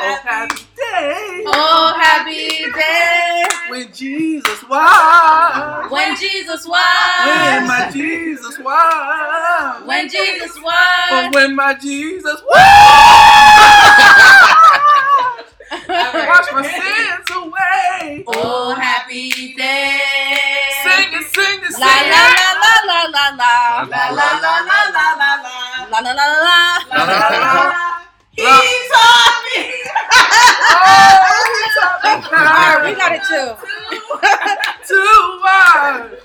oh, happy day. Oh, happy day. When Jesus was. When Jesus When my Jesus was. When Jesus Oh, was. when my Jesus was. Wash my sins away. Oh, happy day. Sing it, sing it, sing La la it. la la la la la. La, la, la, la, la la la. La la la la La, la, la, la. He taught me. Alright, we got it too. Two words.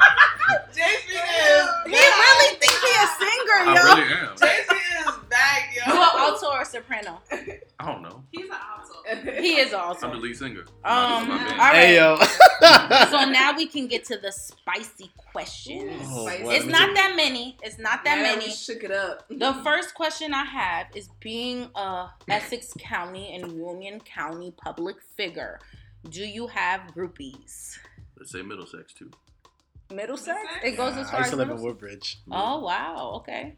JC is He really think he a singer, I yo. really am. JC is back, yo. You an alto or soprano? I don't know. He's an alto. He is awesome. I'm the lead singer. Um, My all band. right. Hey yo. So now we can get to the spicy questions. Oh, Spicy. It's not that many. It's not that Yeah, many. we shook it up. The first question I have is being a Essex County and Union County public figure. Do you have groupies? Let's say Middlesex too. Middlesex? It goes as I far used as to live in Woodbridge. Oh wow, okay.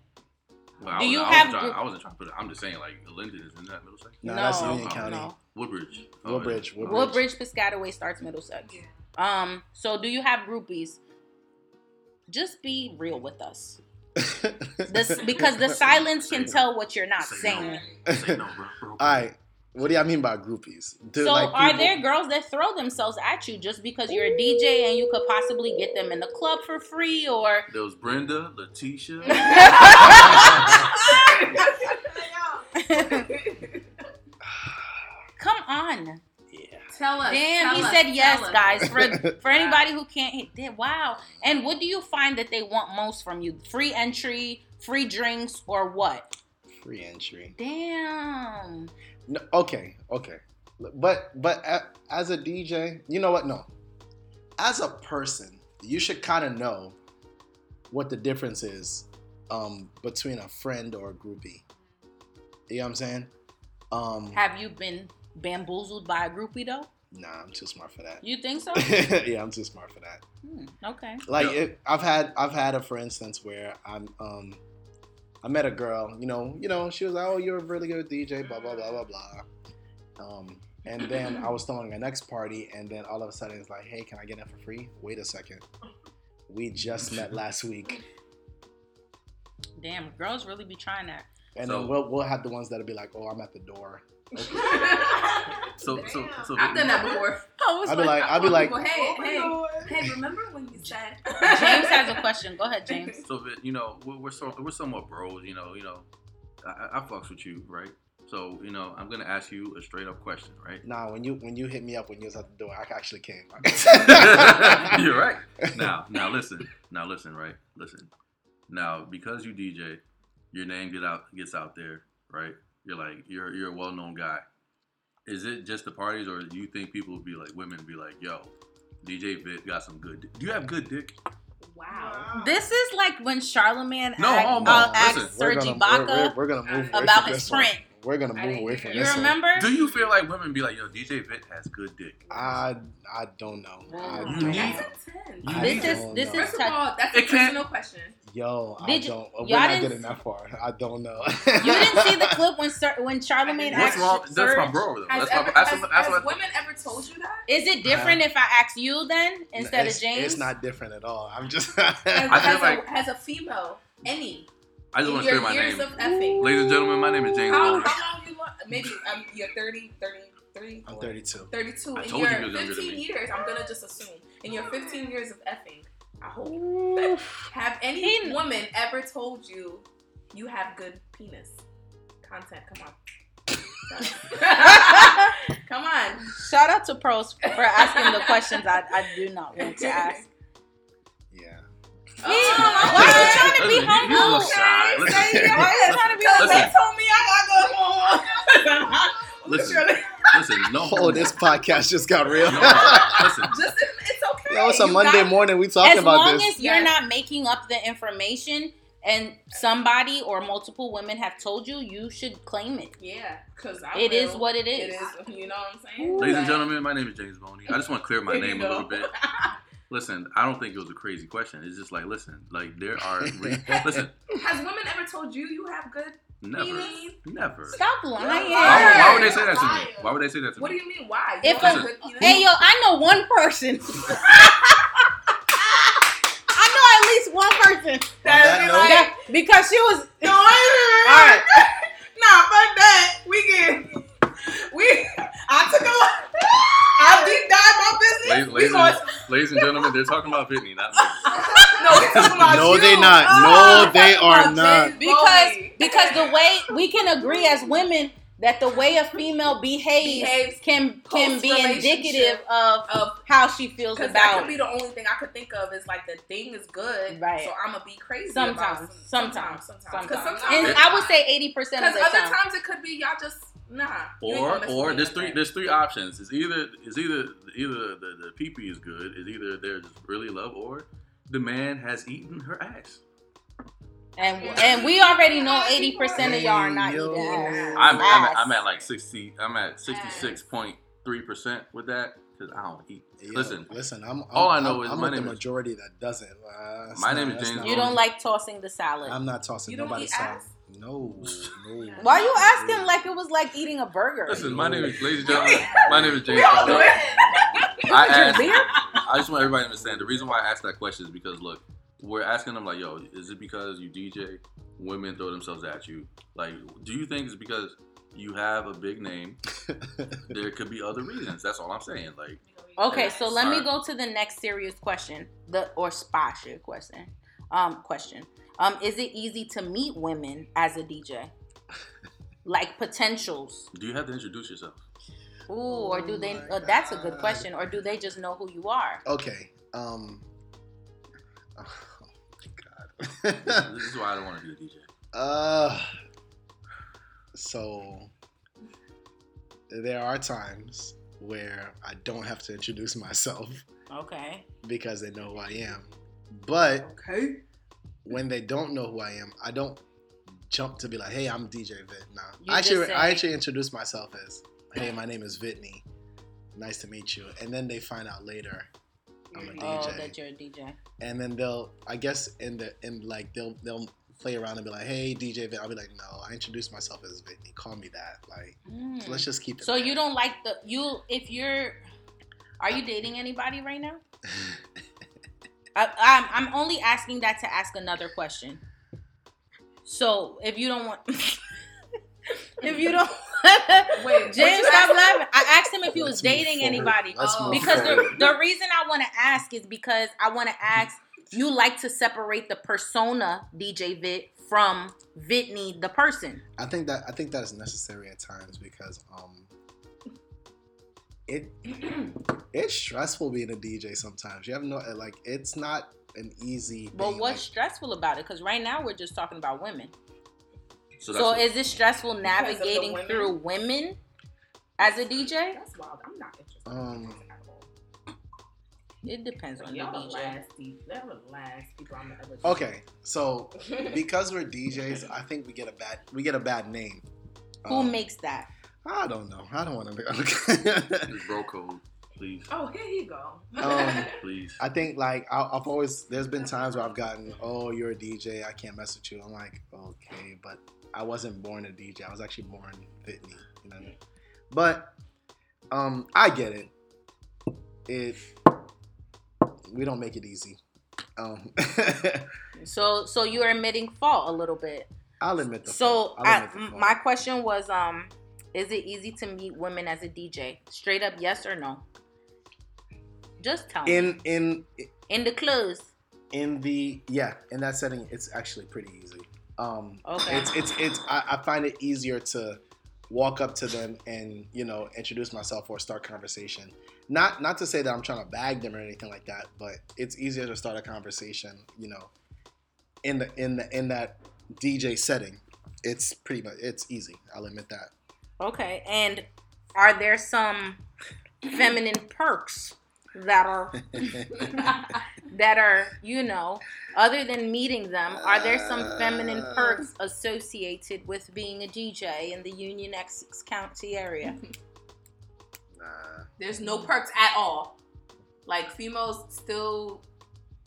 Well, I Do was- you I have wasn't trying, I wasn't trying to put it. I'm just saying, like, Linden is in that Middlesex. No, that's No, Union no, County. No. Woodbridge. Oh, Woodbridge. Woodbridge. Woodbridge Piscataway starts Middlesex. Um, so do you have groupies? Just be real with us. This because the silence can tell what you're not Say saying. no. Say no, bro. bro. All right. What do y'all mean by groupies? Do, So like, are there girls that throw themselves at you just because you're a DJ and you could possibly get them in the club for free or There was Brenda, Letitia. come on. Yeah. Tell us. Damn, tell he us, said yes, us. guys. For for anybody who can't hit wow. And what do you find that they want most from you? Free entry, free drinks, or what? Free entry. Damn. No, okay, okay. But but as a DJ, you know what? No. As a person, you should kind of know what the difference is um, between a friend or a groupie. You know what I'm saying? Um, Have you been bamboozled by a groupie though? nah, I'm too smart for that. You think so? yeah, I'm too smart for that. Hmm, okay. Like Yeah. it, I've had I've had a for instance where I'm um I met a girl. You know, you know, she was like, "Oh, you're a really good DJ." Blah blah blah blah blah. Um, and then I was throwing a next party, and then all of a sudden it's like, "Hey, can I get in for free?" Wait a second. We just met last week, Damn, girls really be trying that. and So- then we'll we'll have the ones that'll be like, "Oh, I'm at the door." So so Damn. so I've done that before. I'll be like, I'll be like, hey, Oh hey, hey, remember when you said James has a question. Go ahead, James. So you know, we're we're, so, we're somewhat bros. You know, you know, I, I I fucks with you, right? So you know, I'm gonna ask you a straight up question, right? Nah, when you when you hit me up when you was at the door, I actually came. You're right. Now, now listen. Now listen, right? Listen. Now, because you DJ, your name get out gets out there, right? You're like you're you're a well known guy. Is it just the parties, or do you think people would be like women be like, "Yo, DJ Vit got some good. Dick. Do you have good dick?" Wow. This is like when Charlemagne No, asked, hold uh, asked Listen. Serge we're, Ibaka. we're, we're gonna move away about from his this We're gonna move away from you this remember? Do you feel like women be like, "Yo, DJ Vit has good dick"? I I don't know. I don't need- know. That's intense. I This is don't this know. is First of all, that's It a can't- personal question. Yo, I Did you- don't. we're not didn't- getting that far. I don't know. You didn't see the clip when Sir, when Charlemagne asked wrong? That's my bro. Though. Has, That's my. ever, That's, has, what- that's has what. women ever told you that? Is it different if I ask you then instead of James? It's not different at all. I'm just. Has, I feel has, like- a, has a female any I just want to your clear my name, of ladies and gentlemen. My name is James. How, Bowden. how long you want? Maybe um, you're 30, 33, I'm 32. 32. I In told you your he was younger than 15 years, I'm gonna just assume. In your 15 years of effing, I hope. Have any He- woman ever told you you have good penis? Content, come on. come on. Shout out to pros for asking the questions I, I do not want to ask. Yeah. Oh, why are you trying to be Listen, you- you humble? look shy. Listen, Say it. Why are you trying to be Because Listen. they told me I gotta go home. Listen. Listen, no. Oh, this podcast just got real. No, listen. Just it's okay. Yo, it's a You Monday got- morning. We talking about this. as long as you're Yes. not making up the information and somebody or multiple women have told you, you should claim it. Yeah, because I It is will. what it It is. is. You know what I'm saying? Ladies and gentlemen, my name is James Boney. I just want to clear my there you name a little bit. Listen, I don't think it was a crazy question. It's just like, listen, like there are, re- listen, Has women ever told you you have good? Never, Penis? never. Stop lying. Why, would- why would they say that to me? Why would they say that to me? What do you mean? Why? If You have a- good? Hey yo, I know one person. I know at least one person that That'd be note- like, that, because she was. no, all right. nah, fuck that. We get We. I took a. I deep dive my business. Ladies, we ladies, and, ladies and gentlemen, they're talking about Whitney, not me. No, we talking about No, you. they not. Oh, No, we they are not. Because Bowie. Because the way we can agree as women that the way a female behaves, Behaves can can be indicative of of how she feels about. Because that could be the only thing I could think of is like the thing is good, Right. So I'm gonna be crazy. Sometimes. about some- Sometimes. sometimes, because sometimes. sometimes, And I would say eighty percent of the because other time. times it could be y'all just nah. Or gonna mess with or there's three there's three options. It's either it's either either the the PP is good, is either they're just really love, or the man has eaten her ass. And and we already know eighty percent of y'all are not yo. eating ass. I'm I'm at, I'm at like sixty. I'm at sixty six point three percent with that because I don't eat. Yo, Listen, listen. I'm. I'm all I know I'm, is I'm my with the name is- majority that doesn't. Uh, My not- name is James You don't like tossing the salad. I'm not tossing You nobody's salad. ass? No, no. Why are you asking like it was like eating a burger? listen. My name is ladies and gentlemen. My name is James. We all do Bowden. it. I asked. I just want everybody to understand the reason why I asked that question is because look, we're asking them like, yo, is it because you DJ, women throw themselves at you? Like, do you think it's because you have a big name? there could be other reasons. That's all I'm saying. Like, Okay, so let me go to the next serious question, the or spasha question. Um, question. Um, is it easy to meet women as a DJ? Like potentials. do you have to introduce yourself? Ooh, or do they? my Uh, that's a good question. Or do they just know who you are? Okay. Um. My This, is why I don't want to be a DJ. uh. So there are times where I don't have to introduce myself Okay. because they know who I am. But Okay. when they don't know who I am, I don't jump to be like, "Hey, I'm DJ Vit." No, You I actually, just say- I actually introduce myself as, "Hey, my name is Vitney. Nice to meet you." And then they find out later I'm a Oh, DJ. that you're a DJ. and then they'll, I guess, in the in like they'll they'll play around and be like, "Hey, DJ Vit," I'll be like, "No, I introduced myself as Whitney. Call me that." Like, Mm. let's just keep it. So there. you don't like the you if you're are you dating anybody right now? I, I'm I'm only asking that to ask another question. So if you don't want, if you don't, Wait, James, stop laughing. I asked him if he was dating forward. anybody Let's Oh. because the the reason I want to ask is because I want to ask you like to separate the persona DJ Vit from Vitney the person. I think that I think that's necessary at times because um it it's stressful being a DJ sometimes. You have no like it's not an easy But thing, what's like- stressful about it? Because right now we're just talking about women. So, So, that's is it stressful navigating women? through women as a DJ? That's wild. I'm not interested. Um. It depends on the Y'all the DJ. last people. They're the last people I'm ever. okay, so because we're DJs, I think we get a bad we get a bad name. Who Um, makes that? I don't know. I don't want to. it's bro code. Please, Oh, here you go. Um, please. I think like I- I've always there's been times where I've gotten oh you're a DJ I can't mess with you I'm like okay but I wasn't born a DJ I was actually born Whitney you know what I mean? but um I get it it we don't make it easy um So so you're admitting fault a little bit. I'll admit the So fault. I, the my question was um is it easy to meet women as a DJ? Straight up yes or no? Just tell me. in in In the clues. in the yeah in that setting it's actually pretty easy um Okay. it's it's it's I, I find it easier to walk up to them and you know introduce myself or start conversation not not to say that i'm trying to bag them or anything like that but it's easier to start a conversation you know in the in the in that dj setting it's pretty much it's easy i'll admit that Okay. And are there some feminine perks that are that are, you know, other than meeting them, are there some feminine Uh. perks associated with being a DJ in the Union Essex County area? nah. There's no perks at all. Like females still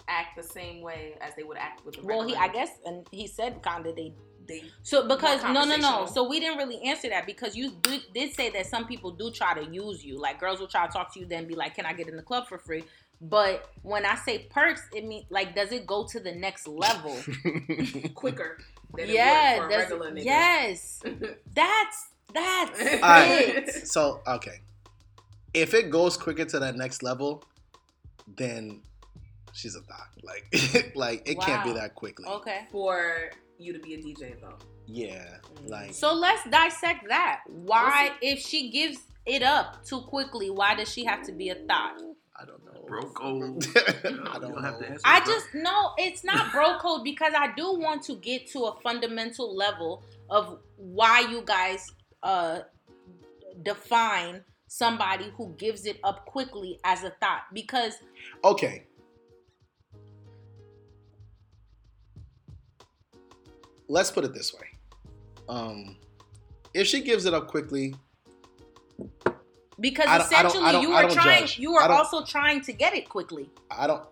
act the same way as they would act with a Well, he, I guess, and he said kind of they. They So because More no, no, no. So we didn't really answer that because you do, did say that some people do try to use you. Like girls will try to talk to you, then be like, "Can I get in the club for free?" But when I say perks, it means like, does it go to the next level? quicker than yeah, it for regular yes. That's that's Alright. it. so okay if it goes quicker to that next level then she's a thought like like it can't be that quickly Okay. for you to be a DJ though. yeah like So let's dissect that. Why, if she gives it up too quickly, why does she have to be a thought? I don't know. Bro code. I don't don't have to know. answer I that. just no, it's not bro code because I do want to get to a fundamental level of why you guys uh define somebody who gives it up quickly as a thought because Okay. Let's put it this way. Um, if she gives it up quickly, because don't- I don't- essentially I don't- you were trying judge. you were also trying to get it quickly. I don't.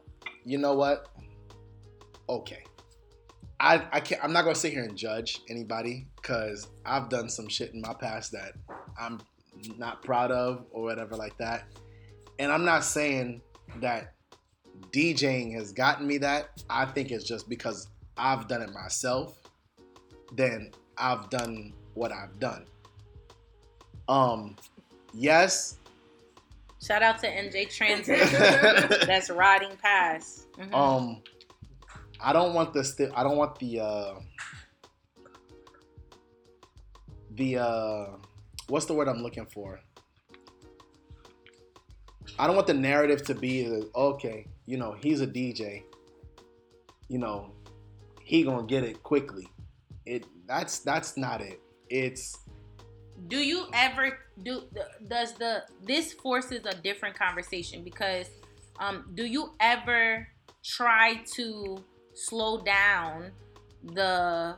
You know what? Okay. I I can't. I'm not gonna sit here and judge anybody because I've done some shit in my past that I'm not proud of or whatever like that. And I'm not saying that DJing has gotten me that. I think it's just because I've done it myself. Then I've done what I've done. Um. Yes. Shout out to NJ Transit that's riding past. Mhm. Um, I don't want the sti- I don't want the uh, the uh, what's the word I'm looking for? I don't want the narrative to be okay, you know, he's a DJ. You know, he gonna get it quickly. It that's that's not it. It's do you ever do does the this forces a different conversation because um do you ever try to slow down the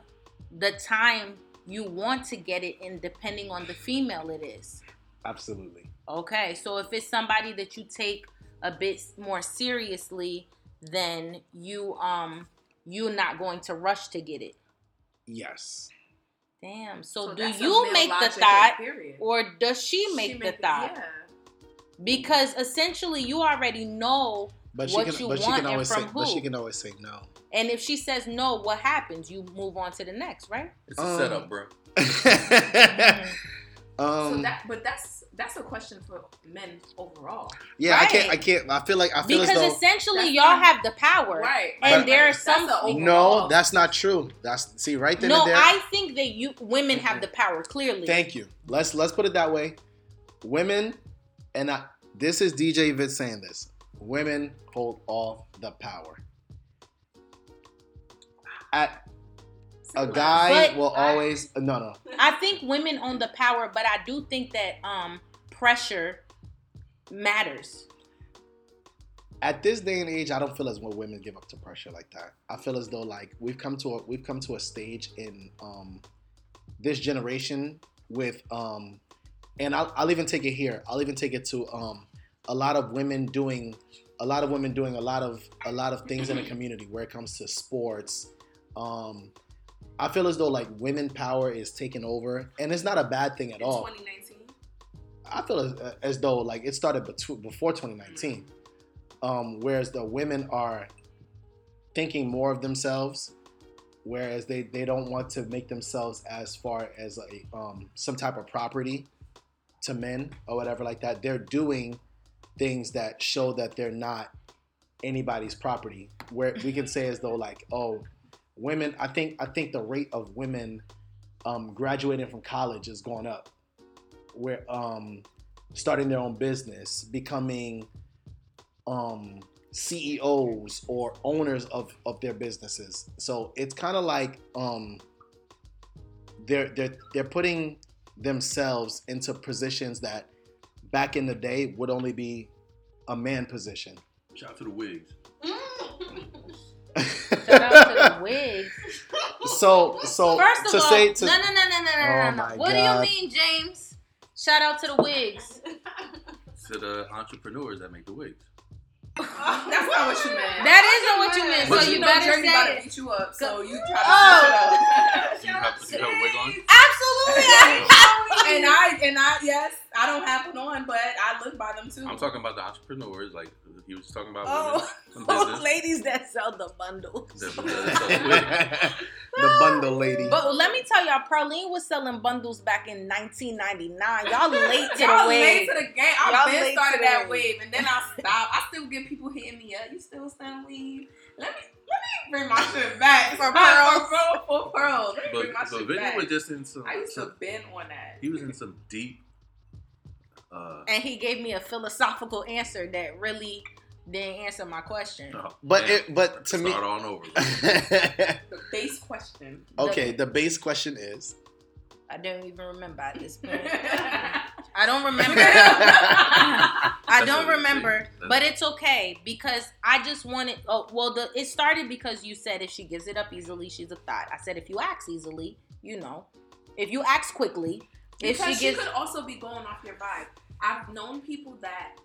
the time you want to get it in depending on the female it is? Absolutely. Okay so if it's somebody that you take a bit more seriously then you um you're not going to rush to get it Yes. Damn. So, do you make the thought, period. or does she She make the make it- thought? Yeah. Because essentially, you already know. But What she can you but she want can and always say from but she can always say no. And if she says no, what happens? You move on to the next, right? It's a Um, setup, bro. um so that, but that's that's a question for men overall, yeah, I can't I can't I feel like I feel Because as though essentially, y'all not- have the power. right? And But- there are some- a overall. No, that's not true. That's see right then No, and there. I think that you women have the power. Clearly, Thank you. Let's let's put it that way. Women, and I, this is DJ Vit saying this. Women hold all the power. At, a guy But- will always no no. I think women own the power, but I do think that um pressure matters. At this day and age, I don't feel as though women give up to pressure like that. I feel as though like we've come to a we've come to a stage in um this generation with um and I'll, I'll even take it here. I'll even take it to um a lot of women doing a lot of women doing a lot of a lot of things in the community where it comes to sports. Um, I feel as though like women power is taking over, and it's not a bad thing at in all. 2019. I feel as, as though like it started before 2019, um, whereas the women are thinking more of themselves, whereas they, they don't want to make themselves as far as a um, some type of property to men or whatever like that. They're doing things that show that they're not anybody's property. Where we can say as though like oh, women. I think I think the rate of women um, graduating from college is going up where um starting their own business, becoming um CEOs or owners of of their businesses. So it's kind of like um they're they're they're putting themselves into positions that back in the day would only be a man position. Shout out to the wigs. Shout out to the wigs. so so First of to all, say to no, no, no, no, no, no, Oh no, no. What God. do you mean, James? Shout out to the wigs. To the entrepreneurs that make the wigs. That's not what you meant. That isn't what you meant. But So you you know better Jersey say about to it. beat you up, so you try to Oh. switch it You have, you have a wig on? Absolutely. and I and I yes, I don't have one on, but I live by them too. I'm talking about the entrepreneurs. Like he was talking about Oh, women. Some those oh, business. ladies that sell the bundles. That- that sell the bundle lady. But let me tell y'all, Pearline was selling bundles back in 1999. Y'all late to Y'all the late to the game. Y'all I've been late started to that wave. wave, and then I stopped. I still get people hitting me up. You still selling weed? Let me let me bring my shit back For pearls. For, for pearls. Let me But, bring my but shit Vinny back. was just in some. I used to some been on that. he was in some deep. Uh, And he gave me a philosophical answer that really didn't answer my question. oh, But man, it, but to me, start on over. The base question. okay. The base question is: I don't even remember at this point. I I don't remember. I I don't remember, but it's okay because I just wanted. Oh, well, the it started because you said if she gives it up easily, she's a thought. I said if you ask easily, you know, if you ask quickly, if because she she, gives, could also be going off your vibe. I've known people that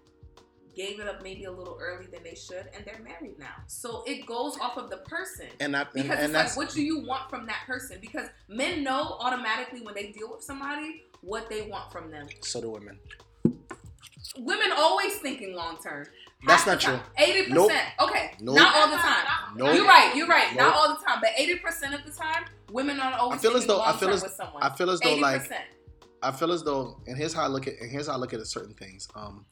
gave it up maybe a little early than they should, and they're married now. So it goes off of the person. and I, Because and it's like, that's what do you want from that person? Because men know automatically when they deal with somebody what they want from them. so do women. Women always thinking long term. That's not true. Eighty percent. Nope. Okay, Nope. not all the time. Nope. You're right. You're right. Not all the time, but eighty percent of the time, women are always I feel as thinking though- I long feel term as- with someone. I feel as though like 80%. I feel as though, and here's how I look at, and here's how I look at certain things. Um,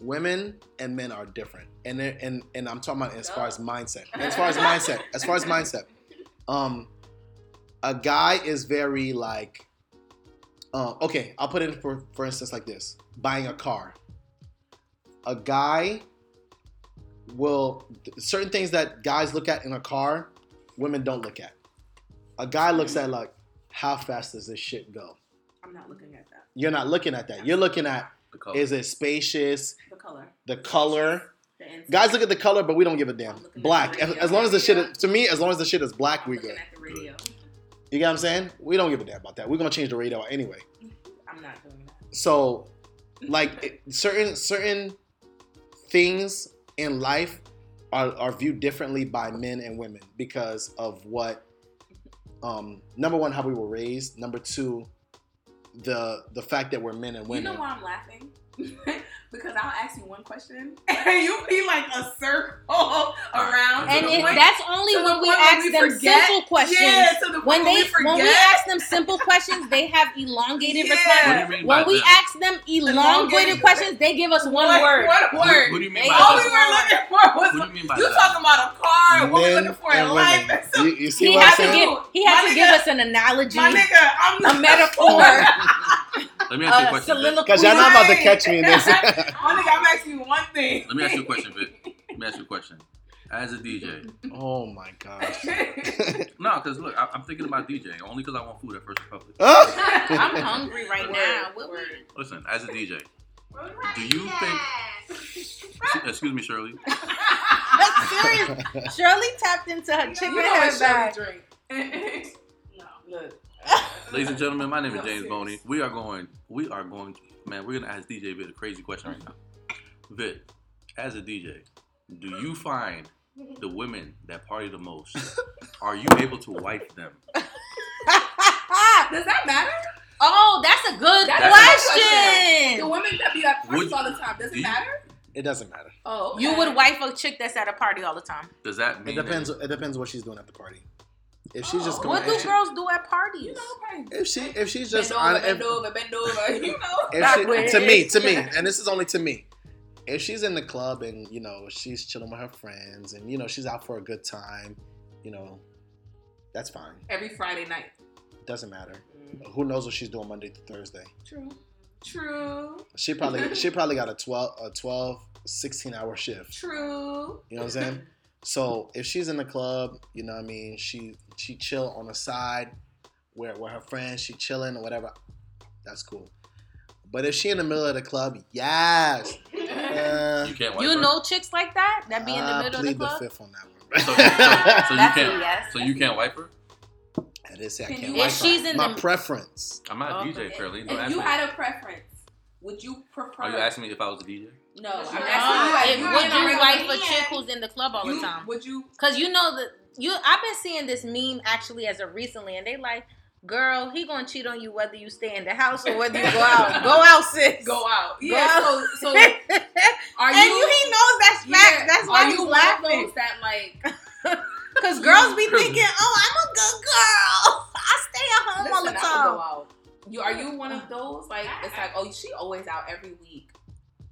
women and men are different, and and and I'm talking about as far as mindset. As far as mindset, as far as mindset, um, a guy is very like, uh, okay, I'll put it for for instance like this: buying a car. A guy will certain things that guys look at in a car, women don't look at. A guy looks at like, how fast does this shit go? I'm not looking at that. You're not looking at that. You're looking at is it spacious, The color. the color. The. Guys look at the color, but we don't give a damn. I'm looking at Black. As, as long as the shit is, to me, as long as the shit is black, I'm we good. at the radio. You get what I'm saying? We don't give a damn about that. We're gonna change the radio anyway. I'm not doing that. So, like it- certain certain things in life are, are viewed differently by men and women because of what um, number one, how we were raised. Number two, the the fact that we're men and women You know why I'm laughing? because I'll ask you one question and you'll be like a circle around. And to it, point- that's only when we point where ask we them forget. simple questions. Yeah, to the when where they we when we ask them simple questions, they have elongated Yeah. responses. What do you mean When by we them? ask them elongated Elongated. questions, they give us one What- word. One Who, word. who do you mean They by All go we were looking for was What do you mean by you that? talking about a car, what we Men looking for in and life. so- You, you see He what had I'm to saying? give he had My to give us an analogy, My nigga, I'm a metaphor. Let me ask you a a question. Because y'all not about to catch me in this. My nigga, I'm asking you one thing. Let me ask you a question, Vic. Let me ask you a question. As a DJ, oh my gosh. no, because look, I, I'm thinking about DJing only because I want food at First Republic. I'm hungry right Word, now. What word. Listen, as a DJ, do you think? Excuse me, Shirley. That's serious. Shirley tapped into her chicken you know head bag. Drink. No. Look. Ladies and gentlemen, my name is Yo, James serious. Boney. We are going. We are going. Man, we're gonna ask DJ Vit a crazy question right now. Vit, as a DJ, do you find the women that party the most? Are you able to wife them? Does that matter? oh, that's a good That's a question. The women that be at parties Would- all the time, does do it you- matter? It doesn't matter. Oh, okay. You would wife a chick that's at a party all the time. Does that It depends. that- It depends what she's doing at the party. If she's just going, What do if, she, girls do at parties? You know, okay. if she if she's Bend just over, on, bend if, over, bend over. You know. if she, to me to me, and this is only to me. If she's in the club and you know she's chilling with her friends and you know she's out for a good time, you know, that's fine. Every Friday night. Doesn't matter. Who knows what she's doing Monday to Thursday? True. True. She probably she probably got a 12 a 12 16 hour shift. True. You know what I'm saying? So if she's in the club, you know what I mean, she she chill on the side where where her friends, she chilling or whatever, that's cool. But if she in the middle of the club, yes. Uh, you can't You her? know chicks like that that be in the I middle of the plead the club. fifth on that So, one. so, so you can't. yes. So you can't wife her? I did say I Can can't you- wife If her. in My the- preference. I'm not a DJ, Shirley. Don't If you me. had a preference, would you prefer? Are you asking me if I was a DJ? No, I'm you asking are. you. As if- you would you regular wife a chick who's in the club all you- the time? Would you? Cause you know that you I've been seeing this meme actually as of recently, and they like, girl, he gonna cheat on you whether you stay in the house or whether you go out. go out, sis. Go out. Go Yeah. out. So, so are you, you? he knows that's facts. yeah, That's why are he's you one of laughing. those that like? Cause girls be thinking, oh, I'm a good girl. I stay at home all the Listen, would go time. out. You are you one of those like? It's like, oh, she always out every week.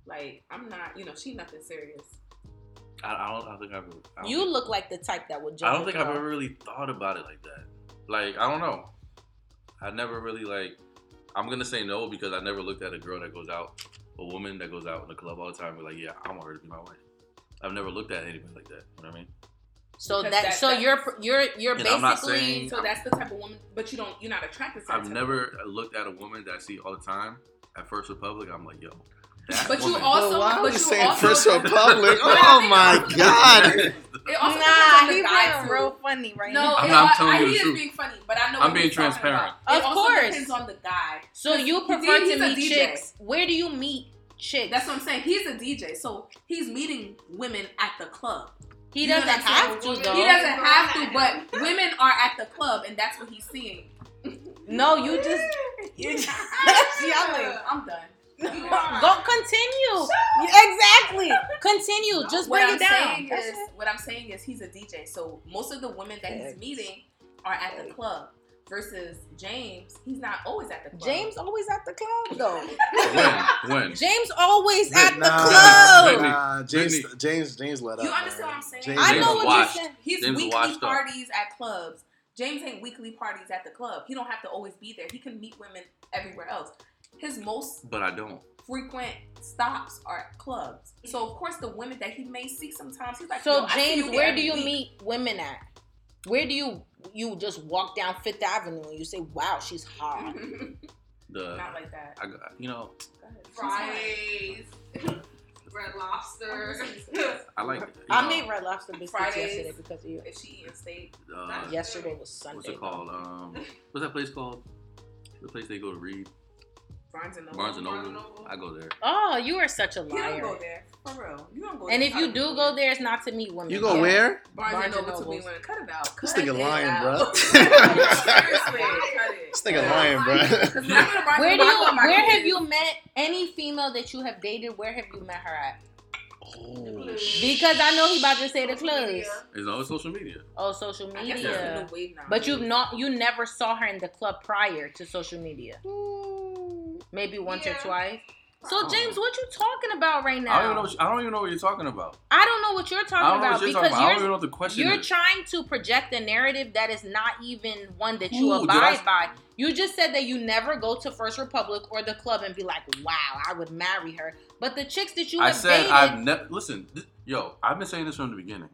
Like I'm not. You know, she nothing serious. I, I don't. I think I've. I don't, You look like the type that would judge. I don't a think I've ever really thought about it like that. Like I don't know. I never really like. I'm gonna say no because I never looked at a girl that goes out, a woman that goes out in the club all the time. and Be like, yeah, I want her to be my wife. I've never looked at anybody like that. You know what I mean? So Because that, that- so that- you're you're you're And I'm not basically saying- So that's the type of woman, but you don't. You're not attracted to. that I've never looked at a woman that I see all the time at First Republic. I'm like, yo, that But you woman- also- Well, why but are you you saying also- First Republic? But I Oh my god! It also nah, depends on the he guy being real funny right No, now. I'm it, not al- telling I, you he the is truth. being funny, but I know I'm what being he's transparent. about. Of it also course. depends on the guy. So you prefer he's to meet chicks? Where do you meet chicks? That's what I'm saying. He's a DJ, so he's meeting women at the club. he You doesn't what have to though. He doesn't have to, but women are at the club, and that's what he's seeing. No, you just you're just yelling. I'm done. Go continue. Exactly. Continue. Just what bring I'm it down. saying is, it. what I'm saying is, he's a DJ. So most of the women that he's meeting are at the club. Versus James, he's not always at the club. James always at the club though. when? When? James always at the Nah, club. nah, James, Whitney. James, James let up. You understand man. what I'm saying? James, I know what washed. you're saying. He's James weekly washed up. parties at clubs. James ain't weekly parties at the club. He don't have to always be there. He can meet women everywhere else. His most But I don't. frequent stops are at clubs. So of course the women that he may see sometimes he's like, So "Yo, James, where do you week." meet women at? Where do you you just walk down Fifth Avenue and you say, "Wow, she's hot." The Not like that. I got you know Go. Fridays, Red Lobster. I like. You I know, made Red Lobster biscuits Fridays. yesterday because of you. Is she eating steak? Uh, Yesterday was Sunday. what's it called? Um, what's that place called? The place they go to read. Barnes and Noble. Barnes and Noble. I go there. Oh, you are such a He don't go liar. there. For real. You don't go And there if you do meet go women. there, it's not to meet women. You go Yeah. where? Barnes, Barnes and and Noble to meet women. Cut it out. This Cut nigga it lying, out. bro. Seriously, cut it. This nigga lying, bro. 'Cause when I go to Barnes Where do you? go with Where have you met any female that you have dated? Where have you met her at? Oh, Because I know he about to say the Social clubs. It's always social media. Oh, social I guess that's media. new wave now. But you've not. You never saw her in the club prior to social media. Maybe once or twice. So Oh. James, what you talking about right now? I don't even know. What, I don't even know what you're talking about. I don't know what you're talking about you're because talking about. I don't you're know what the question you're trying to project a narrative that is not even one that you Who abide I- by. You just said that you never go to First Republic or the club and be like, "Wow, I would marry her." But the chicks that you I have said dated, I've never. Listen, th- yo, I've been saying this from the beginning.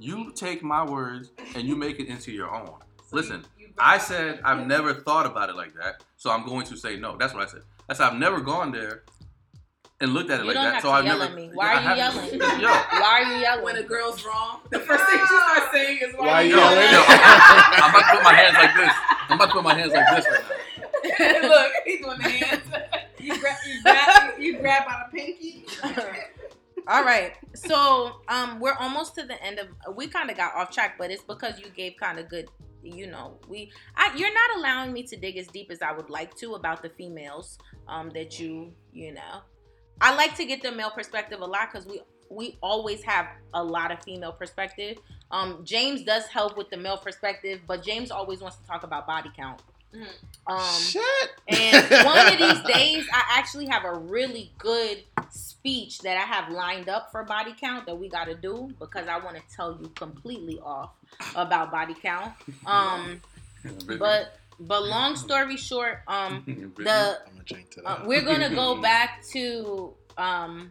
You take my words and you make it into your own. So Listen, you- you I said I've never thought about it like that, so I'm going to say no. That's what I said. I said I've never gone there and looked at it You like don't that. have so I've yell never. me. Why are you haven't- yelling? Yo, why are you yelling? when a girl's wrong, the first thing she starts saying is why, Why you you yo, yo, yelling? I'm, I'm about to put my hands like this. I'm about to put my hands like this right now. Look, he's doing the hands. You grab, you grab, you grab on a pinky. All right. So, um, we're almost to the end of. We kind of got off track, but it's because you gave kind of good. You know, we. I, you're not allowing me to dig as deep as I would like to about the females. Um, that you, you know, I like to get the male perspective a lot because we we always have a lot of female perspective. Um, James does help with the male perspective, but James always wants to talk about body count. Mhm. Um, Shit. and one of these days, I actually have a really good speech that I have lined up for body count that we got to do because I want to tell you completely off about body count. Um, but but long story short, um, the I'm gonna drink to that. uh, we're gonna go back to um,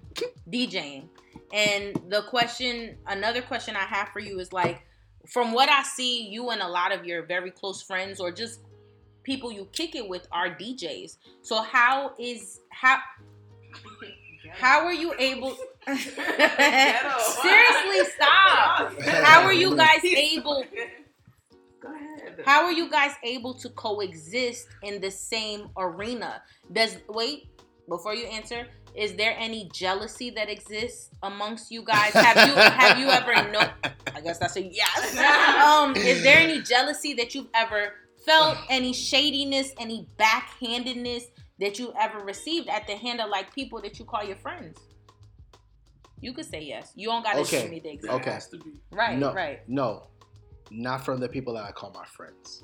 DJing, and the question, another question I have for you is like, from what I see, you and a lot of your very close friends or just people you kick it with are DJs. So how is how how are you able? Seriously, stop. How are you guys able? Go ahead. How are you guys able to coexist in the same arena? Does wait before you answer? Is there any jealousy that exists amongst you guys? Have you have you ever no? I guess that's a yes. Um, is there any jealousy that you've ever felt? Any shadiness? Any backhandedness that you ever received at the hand of like people that you call your friends? You could say yes. You don't got to Okay. give me the There example. Okay. has to be. Right, no, right. No, not from the people that I call my friends.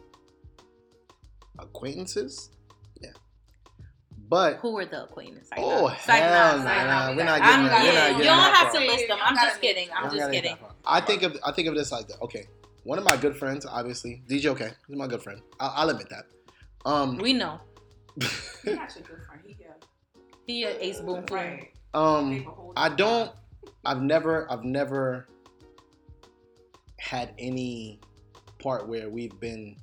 Acquaintances, yeah. But Who are the acquaintances? Like, oh it's like, hell nah, no, it's like, nah, nah, we're not I'm getting there. We're kidding. not You getting don't that have far. to list them. I'm just kidding. I'm just kidding. I think of I think of this like that. Okay, one of my good friends, obviously DJ. Okay, he's my good friend. I'll, I'll admit that. Um, We know He's not your good friend. He yeah. he a ace boom boom. Right. um, Leave a whole I don't. I've never. I've never had any part where we've been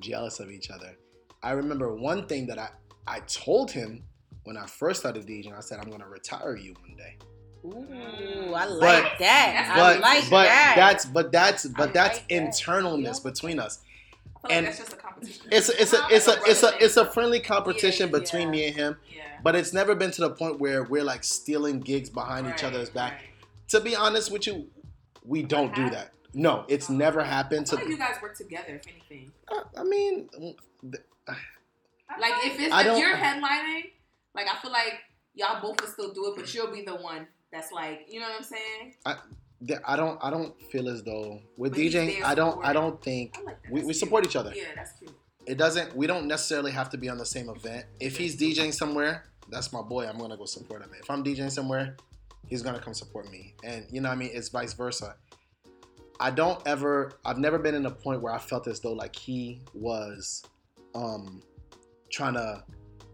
jealous of each other. I remember one thing that I I told him when I first started DJing. I said I'm gonna retire you one day. Ooh, I like But- that. I But like but that. that's but that's but I that's like that. internalness between us. I and- like that's just a competition. It's a, it's a it's a it's a it's a friendly competition Yeah, between yeah. me and him. Yeah. But it's never been to the point where we're like stealing gigs behind each other's back. right. To be honest with you, we don't do uh-huh. that. No, it's never happened I feel like to. you guys work together, if anything. I mean, Like if it's I if you're headlining, like I feel like y'all both would still do it, but you'll be the one that's like, you know what I'm saying? th- I don't. I don't feel as though with But DJing. I don't. I don't think I like we, we support each other. Yeah, that's cute. It doesn't. We don't necessarily have to be on the same event. If he's DJing somewhere, that's my boy. I'm gonna go support him. If I'm DJing somewhere, he's gonna come support me. And you know what I mean? It's vice versa. I don't ever. I've never been in a point where I felt as though like he was, um, trying to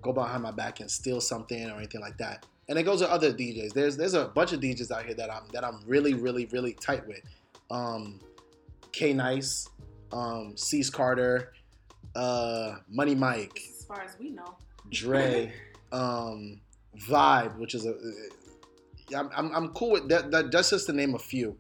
go behind my back and steal something or anything like that. And it goes to other DJs. There's there's a bunch of DJs out here that I'm that I'm really really really tight with. Um, K Nice, um, Cease Carter, uh, Money Mike, As far as we know. Dre, um, Vibe, which is a. I'm, I'm, I'm cool with that, that. That's just to name a few.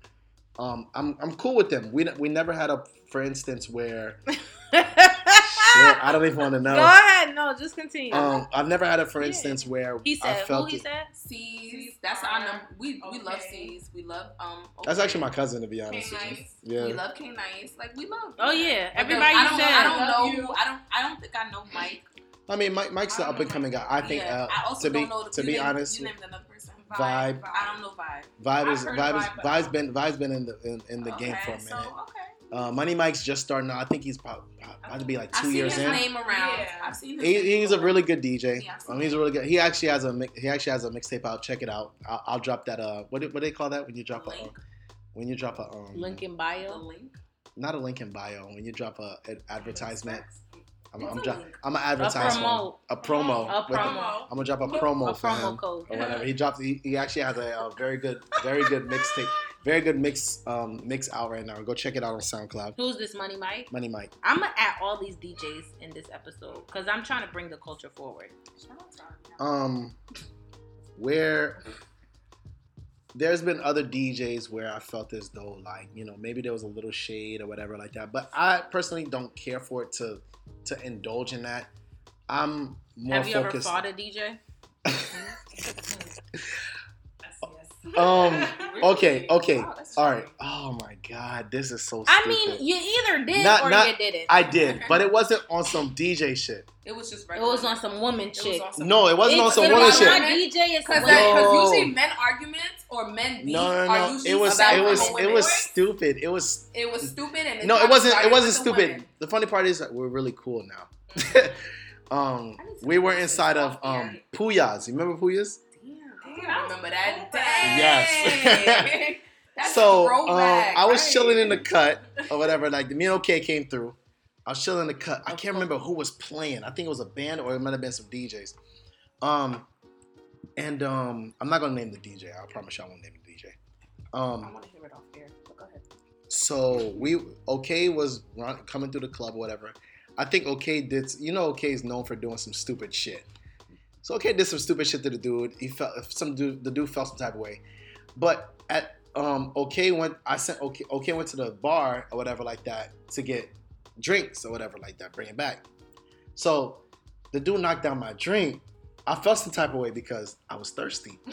Um, I'm, I'm cool with them. We, we never had a, for instance, where shit, I don't even want to know. Go ahead. No, no, just continue. Um, I've never had a, for Yeah. instance, where he I said, who felt he it. said? C's. That's our number. We we love C's. We love um. That's actually my cousin, to be honest. K with you. Nice. Yeah. We love K Nice. Like we love. Oh yeah, But everybody I don't, said. I don't Love know. you. I don't. I don't think I know Mike. I mean, Mike, Mike's the up and coming guy. I think, yeah. uh, I also to be don't know. The, to you be named- honest, you named another person. Vibe. I don't know Vibe. Vibe I've is heard Vibe is Vibe, but- Vibe's been Vibe's been in the in, in the game for a so, minute. okay. Uh, Money Mike's just starting out. I think he's probably, probably be like 2 I've two seen years his in. name around. Yeah. I've seen his He, name he's a really good DJ. Yeah, um, he's a really good. He actually has a he actually has a mixtape out. Check it out. I'll, I'll drop that. Uh, what do, what do they call that when you drop a uh, link. when you drop a um Link in The bio. link. not a link in bio when you drop a an advertisement. I'm, What's I'm, dro- link? I'm gonna advertise for him. promo. a promo. A promo. I'm gonna drop a promo A for promo him code. or whatever. He dropped. He, he actually has a, a very good, very good mixtape, very good mix um mix out right now. Go check it out on SoundCloud. Who's this Money Mike? Money Mike. I'm gonna add all these DJs in this episode because I'm trying to bring the culture forward. um where there's been other DJs where I felt as though like you know maybe there was a little shade or whatever like that, but I personally don't care for it to to indulge in that. I'm more Have you ever focused. fought a DJ? um. Okay. Okay. Wow, All right. Oh my God, this is so. I mean, you either did Not- or not- you didn't. I did, but it wasn't on some DJ shit. It was just it was on some woman It was shit. on some- No, it wasn't on some woman shit. My DJ is Because some women. No. usually men arguments or men beef No, no, are no. It was. It was. It was stupid. It was. It was stupid and No, it wasn't. It wasn't with the stupid. The funny part is that we're really cool now. um, I need to we were inside of um. Puyas. You remember Puyas? Damn, I remember that. Yes. That's so um, I was right. chilling in the cut or whatever. Like the me and OK came through. I was chilling in the cut. I can't remember who was playing. I think it was a band or it might have been some DJs. Um, and um, I'm not gonna name the DJ. I promise you, I won't name the DJ. I Um, want to hear it off air. Go ahead. so we OK was run, coming through the club or whatever. I think OK did. You know, OK is known for doing some stupid shit. So OK did some stupid shit to the dude. He felt some dude. The dude felt some type of way. But at um OK went. I sent OK. OK went to the bar or whatever like that to get drinks or whatever like that. Bring it back. So the dude knocked down my drink. I felt some type of way because I was thirsty.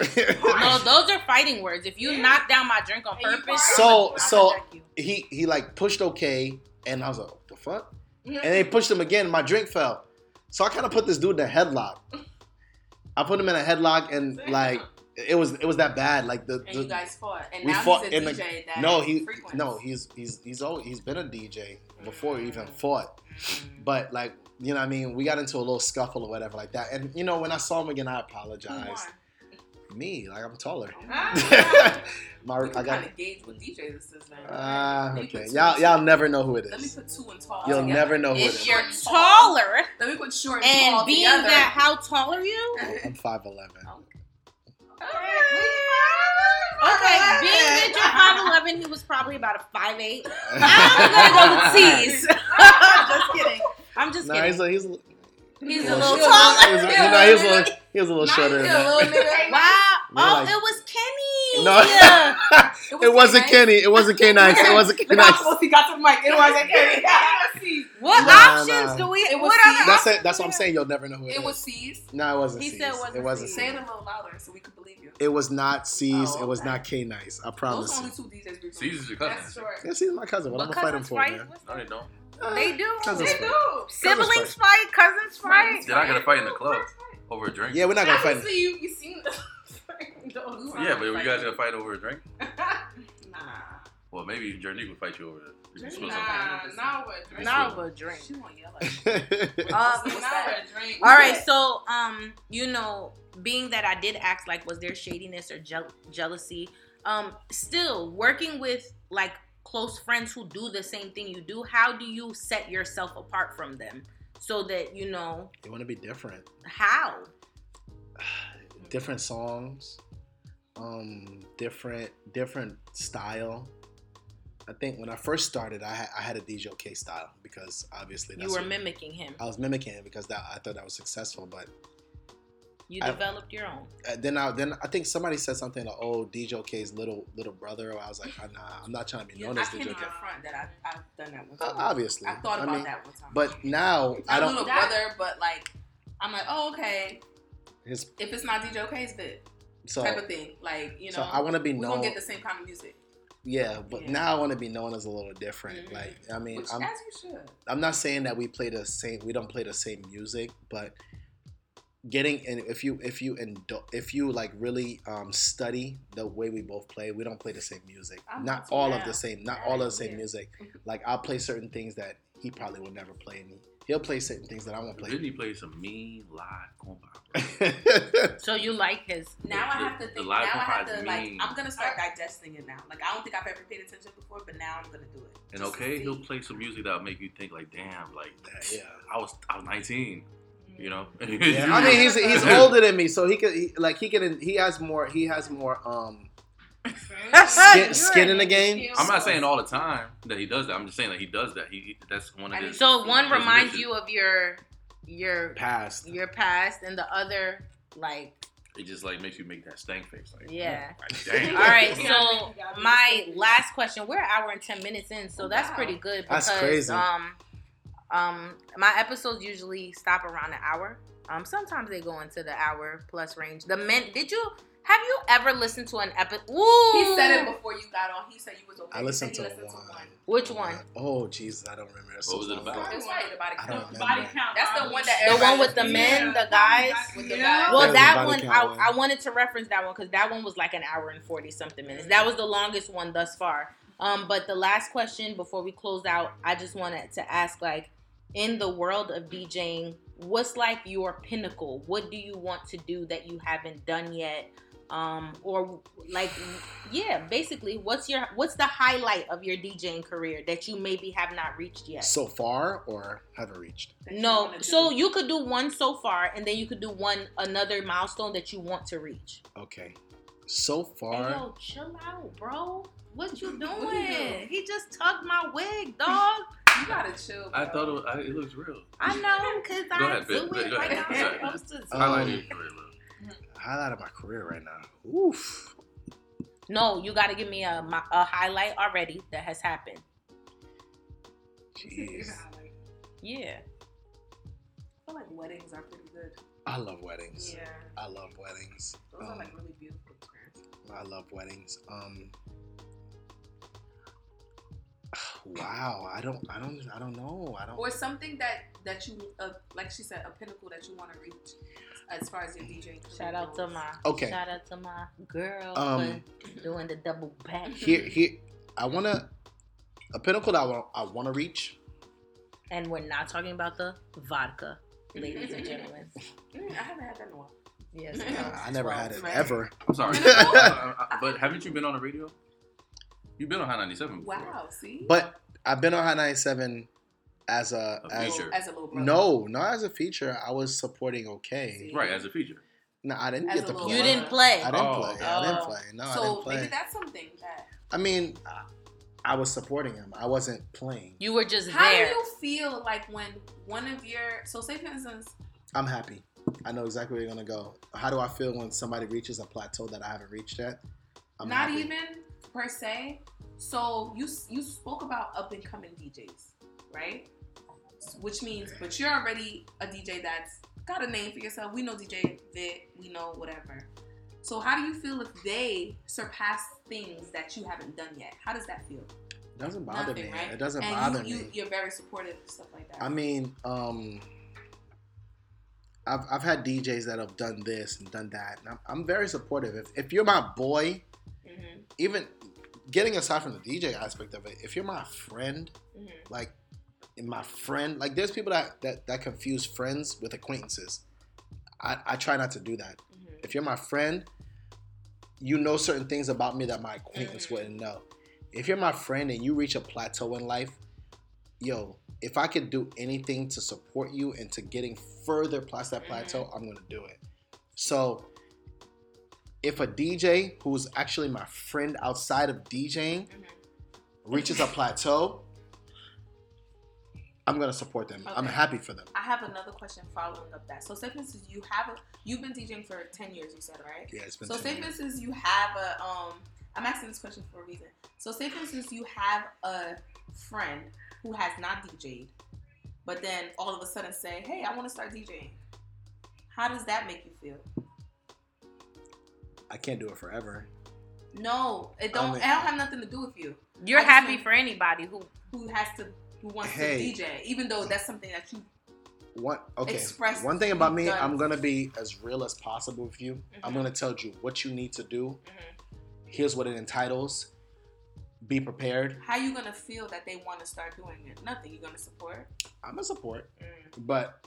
No, those are fighting words. If you knock down my drink on And purpose. So- so- he he like pushed OK, and I was like, what the fuck? And they pushed him again. My drink fell. So I kind of put this dude in a headlock. I put him in a headlock, and like it was it was that bad. Like the, And the you guys fought. And we now fought he's a in the- that no he frequents. no he's he's he's always, he's been a DJ before he even fought. But like you know what I mean, we got into a little scuffle or whatever like that. And you know when I saw him again, I apologized. Me like I'm taller. Ah. My We I got kind of gauge what DJs this is now. ah Let me okay. Y'all y'all never know who it is. Let me put two and tall. You'll together. never know who it If you're taller, Let me put short and, and tall being together. that, how tall are you? I'm five eleven. Okay, being that you're five eleven, he was probably about a five eight. I'm gonna go with T's. just kidding. I'm just Nah, kidding. he's a, he's a, He's a little little short. taller. He's a, you know, he's a little, he's a little Not shorter. you, than that. little nigga. Wow. Oh, like- it was Kenny. No. Yeah. It wasn't Kenny. It wasn't K Nice. It wasn't K Look how Nice. he got to the mic. It wasn't Kenny. What Nah, options nah. do we? It was what C. other That's options it. That's what I'm saying. You'll never know who it It is. was C's. No, it wasn't. He C's. said it wasn't It wasn't. C's. Say C's. it a little louder so we can believe you. It was not C's. Oh, It was not K Nice. I promise. are you. only two DJs we C's is your cousin. That's short. Yeah, she's my cousin. What But I'm gonna fight him for, fight? man? No, they don't. Uh, They do. Cousins They fight. do. Siblings fight, cousins fight. They're not gonna fight in the club over a drink. Yeah, we're not gonna fight. Obviously, you you seen those. Yeah, but are you guys gonna fight over a drink? Nah. Well, maybe Jernique would fight you over it. If you spill Nah, something. not with drink. Not a drink. She won't yell at me. Uh, What's not that? with drink. All right, so um, you know, being that I did ask like, was there shadiness or jeal- jealousy? Um, still working with like close friends who do the same thing you do. How do you set yourself apart from them so that you know you want to be different. how? Different songs, um, different different style. I think when I first started, I had, I had a DJ K style because obviously You were mimicking him. I was mimicking him because that I thought that was successful, but You I- developed your own. Uh, then I then I think somebody said something like, "Oh, DJ K's little little brother." I was like, "Ah, "Nah, I'm not trying to be Yeah, known I as can't DJ even K." front that I, I've done that one Uh, obviously, I thought I about mean, that one time. But now I don't. little That- brother, but like I'm like, oh okay. His, If it's not DJ Ok's fit so type of thing, like you know, so I want to be known. we known. gonna get the same kind of music. yeah, but Yeah. now I want to be known as a little different. Mhm. Like I mean, Which, I'm as you should. I'm not saying that we play the same. We don't play the same music, but getting and if you if you and if you like really um, study the way we both play, we don't play the same music. I'm not not too all of the same. Not all of the same music. Like I'll play certain things that he probably will never play. And he'll play certain things that I won't Didn't play. he play some mean live compa? So you like his? Now I have to the think. live now I have to like. mean. I'm gonna start digesting it now. Like I don't think I've ever paid attention before, but now I'm gonna do it. And okay, he'll play some music that'll make you think like, damn, like yeah. I was I was 19, you know. Yeah, I mean he's he's older than me, so he could he, like he can he has more he has more um skin, skin in the game. I'm not saying all the time that he does that. I'm just saying that he does that. He he- that's one of his. So one his reminds wishes. you of your your Past. your past, and the other like It just like makes you make that stank face. Like, Yeah. Like. All right, so you gotta be my last question. We're an hour and ten minutes in, so that's Wow. pretty good That's because crazy. um um my episodes usually stop around an hour. Um sometimes they go into the hour plus range. The men did you have you ever listened to an episode? He said it before you got on. He said you was okay. I listened to he listened one. Which one? Oh Jesus, I don't remember. It's What was it about? ago. It was probably the body count. remember. Body count. That's the one that. The one with the men, Yeah. the guys? With the Yeah. guys. Well, Yeah, that one I, one. I wanted to reference that one because that one was like an hour and forty something minutes. That was the longest one thus far. Um, but the last question before we close out, I just wanted to ask, like, in the world of DJing, what's like your pinnacle? What do you want to do that you haven't done yet? Um, or like, yeah, basically, what's your what's the highlight of your DJing career that you maybe have not reached yet? So far, or haven't reached. that you No, do. so you could do one so far, and then you could do one another milestone that you want to reach. Okay. So Hey, far, yo, chill out, bro. What you doing? What you doing? He just tugged my wig, dog. You gotta chill. I thought it, was, I, it looks real. I know, cause Go I ahead, do it Go like. I'm Go ahead. supposed to. Um, Highlight it for real. highlight of my career right now. Oof. No, you got to give me a my- a highlight already that has happened. Jeez. Yeah. I feel like weddings are pretty good. I love weddings. Yeah, I love weddings. those are Um, like really beautiful experiences. I love weddings. Um. Wow, I don't, I don't, I don't know. I don't. Or something that that you, uh, like she said, a pinnacle that you want to reach as far as your DJ. Shout out to my Okay. Shout out to my girl Um, for doing the double back. Here, here, I wanna a pinnacle that I want, I want to reach. And we're not talking about the vodka, ladies and gentlemen. Mm, I haven't had that in a while. Yes, Uh, I never had it ever. I'm sorry. Uh, uh, but haven't you been on the radio? You've been on Hot 97 before. Wow, see. But I've been on Hot 97 as a, A as feature. as a little brother. no, not as a feature. I was supporting okay. Right, as a feature. No, I didn't As get a to play. You didn't play. I didn't Oh, play. okay. I didn't Oh. play. No, I didn't play. So maybe that's something that. I mean, I- I was supporting him. I wasn't playing. You were just How there. How do you feel like when one of your so say for instance, I'm happy. I know exactly where you're gonna go. How do I feel when somebody reaches a plateau that I haven't reached yet? I'm not happy. even per se. So you you spoke about up and coming DJs, right? Which means, but you're already a DJ that's got a name for yourself. We know DJ Vit, we know whatever. So how do you feel if they surpass things that you haven't done yet? How does that feel? It doesn't bother Nothing, me. right? It doesn't and bother you, me. You, you're very supportive stuff like that. I mean, um, I've, I've had DJs that have done this and done that. And I'm, I'm very supportive. If, if you're my boy, hmm even getting aside from the DJ aspect of it, if you're my friend, hmm like in my friend, like there's people that, that, that confuse friends with acquaintances. I, I try not to do that. hmm If you're my friend, you know certain things about me that my acquaintance Mhm. wouldn't know. If you're my friend and you reach a plateau in life, yo, if I could do anything to support you into getting further past that plateau, I'm gonna do it. So if a DJ who's actually my friend outside of DJing reaches a plateau, I'm gonna support them. I'm happy for them. I have another question following up that. So, say for instance, you have a, you've been DJing for ten years. You said right? Yeah, it's been. So, 10 say for instance, you have a um. I'm asking this question for a reason. So, say for instance, you have a friend who has not DJed, but then all of a sudden say, "Hey, I want to start DJing." How does that make you feel? I can't do it forever. No, it don't. I mean- it don't have nothing to do with you. You're I happy for anybody who Who has to, who wants Hey. to DJ, even though that's something that you. One okay. Express One thing about me, done. I'm gonna be as real as possible with you. I'm Mhm. gonna tell you what you need to do. Mhm. Here's what it entitles. Be prepared. How you gonna feel that they want to start doing it? Nothing. You're gonna support. I'm a support, Mm. but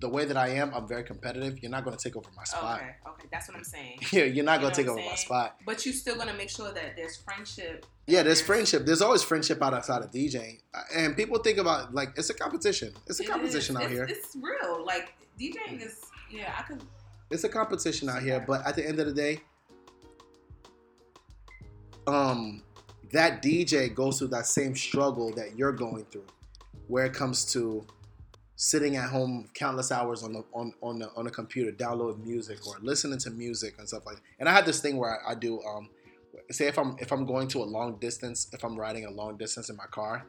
the way that I am, I'm very competitive. You're not gonna take over my spot. Okay, okay, that's what I'm saying. Yeah, you're not You gonna take over I'm my spot. But you're still gonna make sure that there's friendship. Yeah, there's friendship. There's always friendship outside of DJing, and people think about like it's a competition. It's a It competition is. out it's, here. It's real. Like DJing is. Yeah, I could. It's a competition out here, but at the end of the day, um, that DJ goes through that same struggle that you're going through, where it comes to sitting at home countless hours on the on on the on the computer, downloading music or listening to music and stuff like. that. And I have this thing where I, I do, um, say if I'm if I'm going to a long distance, if I'm riding a long distance in my car,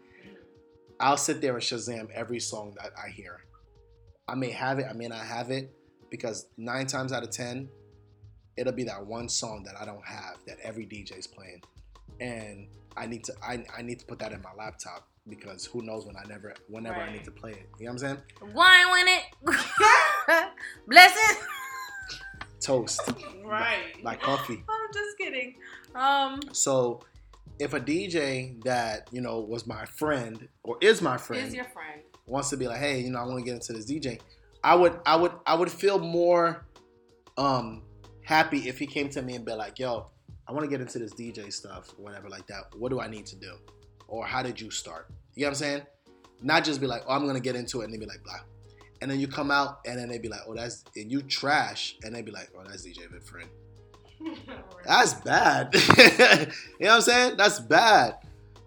I'll sit there and Shazam every song that I hear. I may have it, I may not have it, because nine times out of ten, it'll be that one song that I don't have that every DJ's playing, and I need to I, I need to put that in my laptop because who knows when I never whenever I need to play it. You know what I'm saying? wine win it. Blessings. Toast Right. like coffee. I'm just kidding. Um, So if a DJ that you know was my friend or is my friend Is your friend? wants to be like, hey, you know, I want to get into this DJ, I would, I would, I would feel more um happy if he came to me and be like, yo, I want to get into this DJ stuff, whatever like that. What do I need to do, or how did you start? You know what I'm saying? Not just be like, oh, I'm gonna get into it, and they be like, blah. And then you come out, and then they be like, oh, that's, and you trash, and they be like, oh, that's DJ friend. That's bad. you know what I'm saying? That's bad.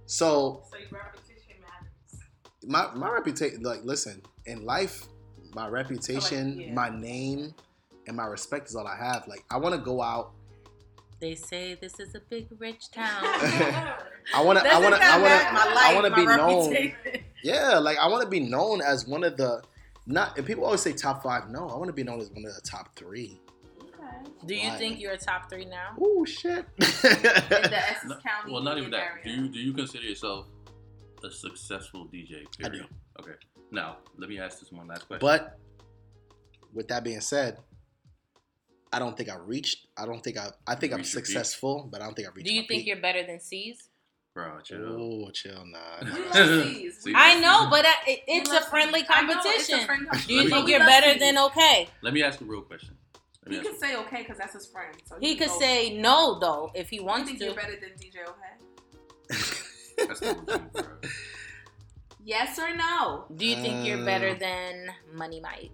So So your repetition matters. my my reputation like listen in life my reputation yeah. my name and my respect is all i have like i want to go out they say this is a big rich town. i want to i want to i want to. i want to my be known yeah like i want to be known as one of the not and people always say top five no i want to be known as one of the top three Okay. Do you Why? think you're a top three now? oh shit In the Essex No- County. well, not even that. area. Do you do you consider yourself a successful DJ? I Period? Okay. Now let me ask this one last question. but with that being said i don't think i reached i don't think i i think i'm Reached your peak? successful but i don't think i reached Do you my think peak. you're better than C's? bro, chill. oh chill nah, We nah. love C's. We See? I know, but I, it, it's a friendly C's. I know, it's a competition. Do you think you're better C's. than okay? Let me ask a real question. Let He ask can say okay because that's his friend. So He can could go- say no though if he You wants think to. you're better than DJ Okay? That's not what. Yes or no? Do you think you're better Uh, than Money Mike?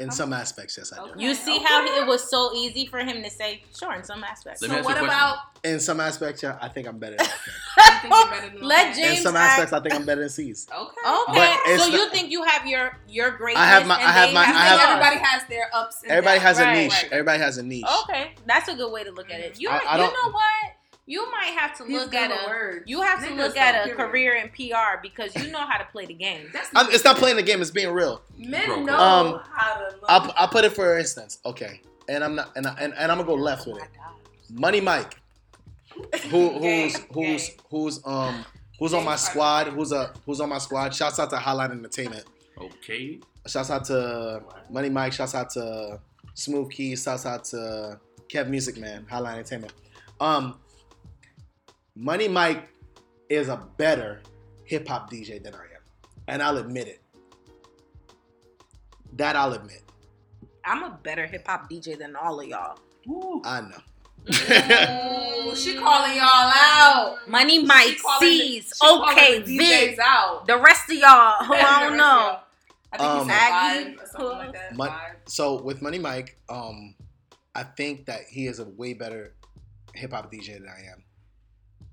In uh-huh. some aspects yes i do Okay. You see how it was so easy for him to say sure in some aspects. Let So what about? In some aspects, yeah, I think I'm better. Than okay. You think you're better than Let? James In some act- aspects, I think I'm better than C's. Okay. Okay, But it's so you think you have your your greatness? I have my- and I have they my- I I think have- everybody has their ups. And Everybody downs. has a Right. niche. Everybody has a niche. Okay, that's a good way to look at it. You I- I you don't- know what? You might have to He's look at with a words. you have to look at a period. career in PR because you know how to play the game. That's I'm, it's not playing the game. It's being real. Men Bro, know Um, how to look. I'll, I'll put it for instance. Okay, and I'm not, and, I, and, and I'm gonna go left with it. Money Mike, who who's who's who's um who's on my squad? Who's a who's on my squad? Shouts out to Highline Entertainment. Okay. Shouts out to Money Mike. Shouts out to Smooth Keys. Shouts out to Kev Music Man, Highline Entertainment. Um, Money Mike is a better hip hop DJ than I am, and I'll admit it. That I'll admit. I'm a better hip hop DJ than all of y'all. I know. Ooh, she calling y'all out. Money Mike, She calling the- C's, she calling okay, the DJs out. the rest of y'all who I don't know. I think Um, he Aggie. vibe or something like that. Mon- so with Money Mike, um, I think that he is a way better hip hop DJ than I am.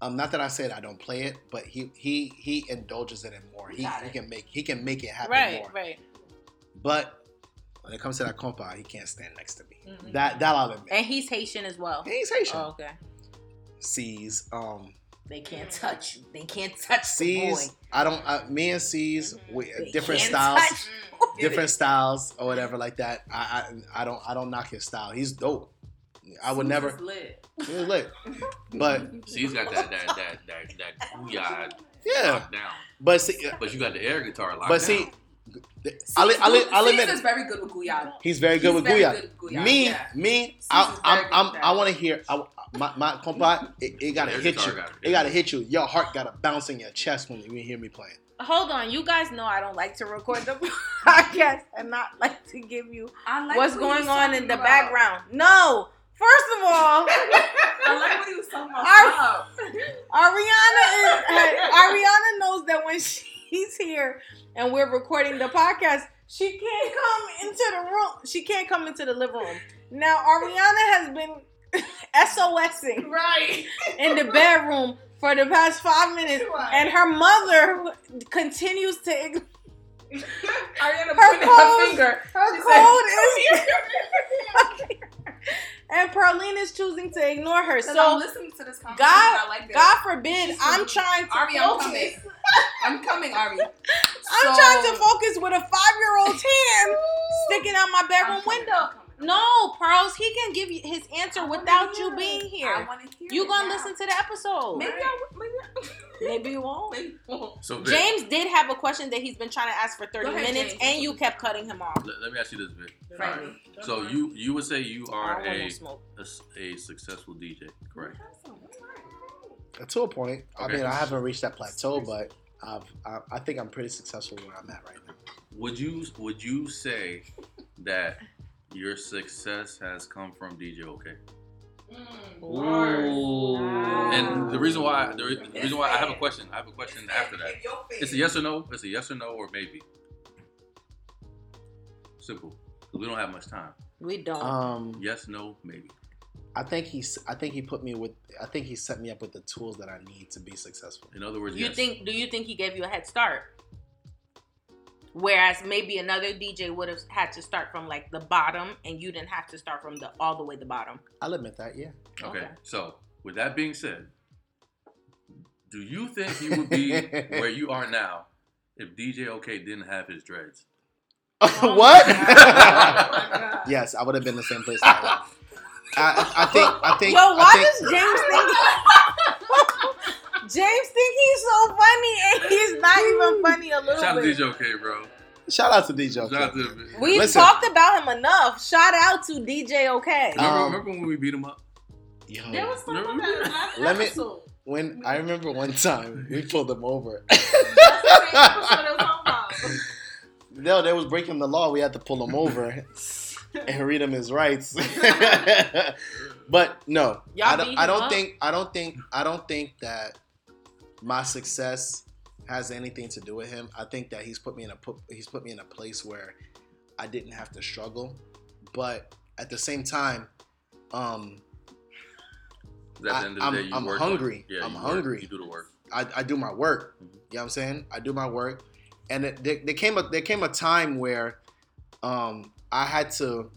Um, not that I said I don't play it, but he he he indulges in it more. He, Got he can make he can make it happen Right, more. right. right. But when it comes to that compa, he can't stand next to me. Mhm. That that I'll admit. And he's Haitian as well. He's Haitian. Oh, okay. C's um They can't touch. They can't touch the. C's. I don't. Uh, me and C's we, different styles. touch- different styles or whatever like that. I, I I don't I don't knock his style. He's dope. I would Suze never. lit. He was lit. But See, he's got that that that that that booyah yeah, down. but see, uh, But you got the air guitar locked but see, I'll, I'll, I'll, I'll admit is very good with Guyana. he's very good He's with very Guya. good with Guyana, Me, yeah. me, I'm, is very I'm, I'm, I want to hear. I, my my compa, it, it gotta Air hit you. got it. It gotta hit you. Your heart gotta bounce in your chest when you hear me playing. Hold on, you guys know I don't like to record the podcast and not like to give you I like what's going on in the about. background. No, first of all, I like what he was talking about. Stop. Ariana is Ariana knows that when she's here and we're recording the podcast, she can't come into the room. She can't come into the living room. Now Ariana has been SOSing Right. in the bedroom for the past five minutes, Right. and her mother continues to. Ariana Her pointed code- her finger. Her She code said, is. and Pearline is choosing to ignore her. So I'm listening to this conversation. God- like this. God forbid, She's I'm trying to Ari, I'm focus. coming. I'm coming, Ari. I'm So- trying to focus with a five year old's hand sticking out my I'm bedroom window. I'm coming, I'm No, Pearls, he can give you his answer I without hear you it. being I here. wanna hear You it gonna now. listen to the episode? Maybe I will. Maybe I Maybe you won't. Maybe I won't. So Vit, James did have a question that he's been trying to ask for 30 ahead, minutes, James. and you kept cutting him off. let, let me ask you this, Vit. Frankly. So you you would say you are don't want no a, smoke. a s- a successful DJ, correct? To a point. I mean, I haven't reached that plateau, but I've, I, I think I'm pretty successful where I'm at right now. Would you would you say that your success has come from DJ OK? Ooh. And the reason why the, re- the reason why I have a question, I have a question after that. In your face. It's a yes or no. It's a yes or no or maybe. Simple. we don't have much time. We don't. Um, Yes, no, maybe. I think he's. I think he put me with. I think he set me up with the tools that I need to be successful. In other words, you yes. think? Do you think he gave you a head start? Whereas maybe another DJ would have had to start from like the bottom, and you didn't have to start from the all the way the bottom. I'll admit that. Yeah. Okay. Okay. So, with that being said, do you think you would be where you are now if DJ OK didn't have his dreads? Oh what? Oh yes, I would have been the same place. I. I, I think. I think. Yo, I why think, does James think? James think he's so funny, and he's not even funny a little bit. Shout out to. DJ OK, bro. Shout out to DJ. Shout out Okay. to. We've Listen. talked about him enough. Shout out to DJ OK. Remember, Um, remember when we beat him up? Yo, There was some of that in the last Let me- when I remember one time we pulled him over. That's the they was about. no, they was breaking the law. We had to pull him over and read him his rights. but no, Y'all I don't. I him don't up? think. I don't think. I don't think that my success has anything to do with him. I think that he's put me in a put. He's put me in a place where I didn't have to struggle, but at the same time, um, 'Cause At the I- end of the I'm- I'm hungry. Yeah, I'm hungry. Work. You do the work. I, I do my work. Mhm. You know what I'm saying? I do my work, and it, there, there came a there came a time where, um, I had to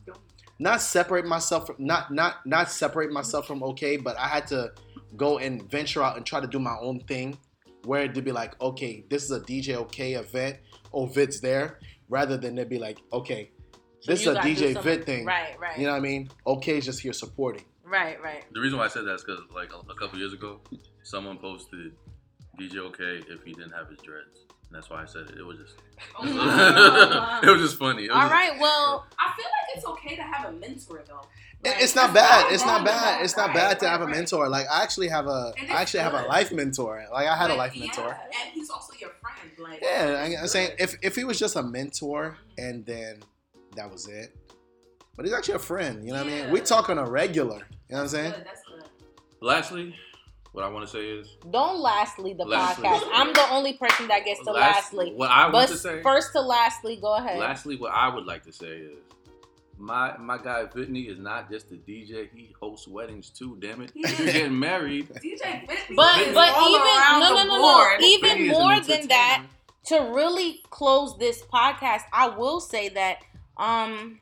not separate myself from not not not separate myself from okay, but I had to go and venture out and try to do my own thing, where it'd be like, okay, this is a DJ okay event, oh Vit's there, rather than it'd be like, okay, So this is a DJ some- Vit thing. Right, right. You know what I mean? Okay, is just here supporting. Right, right. The reason why I said that is because, like, a, a couple years ago, someone posted DJ OK if he didn't have his dreads. And that's why I said it. It was just, Oh, it was just funny. It was All just- right, well, I feel like it's okay to have a mentor though. It- Like, it's not there's bad. nothing It's wrong not bad. It's not Right, bad to have a mentor. Like I actually have a, I And I it's actually have a life mentor. Like I had a life mentor. yeah, and he's also your friend. Like, Yeah, I, I'm it's saying if if he was just a mentor mm-hmm. and then that was it, but he's actually a friend. You know what I mean? We talk on a regular. You know what I'm saying? Good, that's good. Lastly, what I want to say is, don't lastly the Lastly. podcast. I'm the only person that gets to last- lastly. what I want to say, first to lastly, go ahead. lastly, what I would like to say is, My my guy Whitney is not just a DJ. He hosts weddings too. Damn it! Yeah. You're getting married, DJ Whitney But is but all even no no no no even Whitney more than that to really close this podcast, I will say that um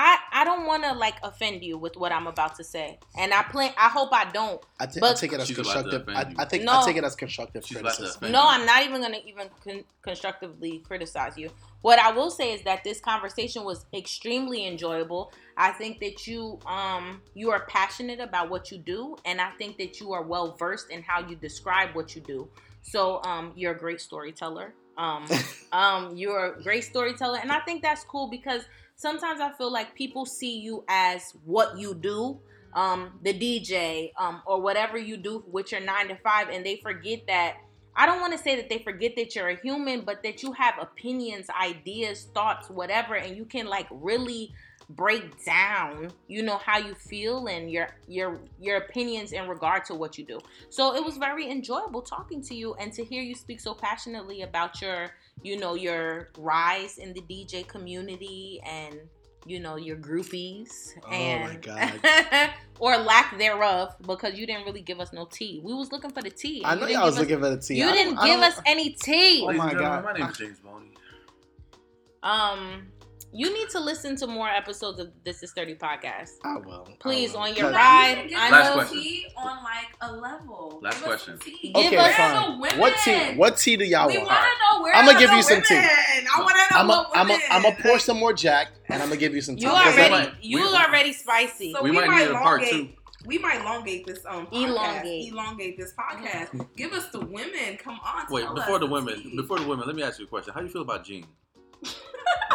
I I don't want to like offend you with what I'm about to say, and I plan. I hope I don't. I, ta- I take it as She's about to constructive. I. I think No. I take it as constructive She's criticism. No. I'm not even gonna even con- constructively criticize you. What I will say is that this conversation was extremely enjoyable. I think that you um you are passionate about what you do, and I think that you are well versed in how you describe what you do. So um you're a great storyteller. Um um you're a great storyteller, and I think that's cool because sometimes I feel like people see you as what you do. Um, the DJ, um, or whatever you do with your nine to five, and they forget that I don't want to say that they forget that you're a human, but that you have opinions, ideas, thoughts, whatever, and you can like really break down, you know, how you feel and your your your opinions in regard to what you do. So it was very enjoyable talking to you and to hear you speak so passionately about your, you know, your rise in the DJ community and you know your groupies Oh my and God. or lack thereof because you didn't really give us no tea. We was looking for the tea. I you know didn't y'all was give us- looking for the tea. you I didn't give us any tea. Oh my God. my name is James Boney. Um, you need to listen to more episodes of This Is Thirty podcast. I will. I Please, will. on your Cause- ride. Give I Last know. question. tea on like a level. Last Give question. some tea. Give Okay, us fine. women. What tea? What tea do y'all we want? want to know where. I'ma give you some tea. I want to know I'm a, what I'm a, women. I'm pour some more Jack, and I'm gonna give you some tea. You 'Cause already, might- you we- already spicy. So we, we might might need a part elongate- two. We might elongate this um podcast. Elongate. elongate this podcast. Give us the women. Come on. Wait, before us the women, before the women, let me ask you a question. How do you feel about Gene?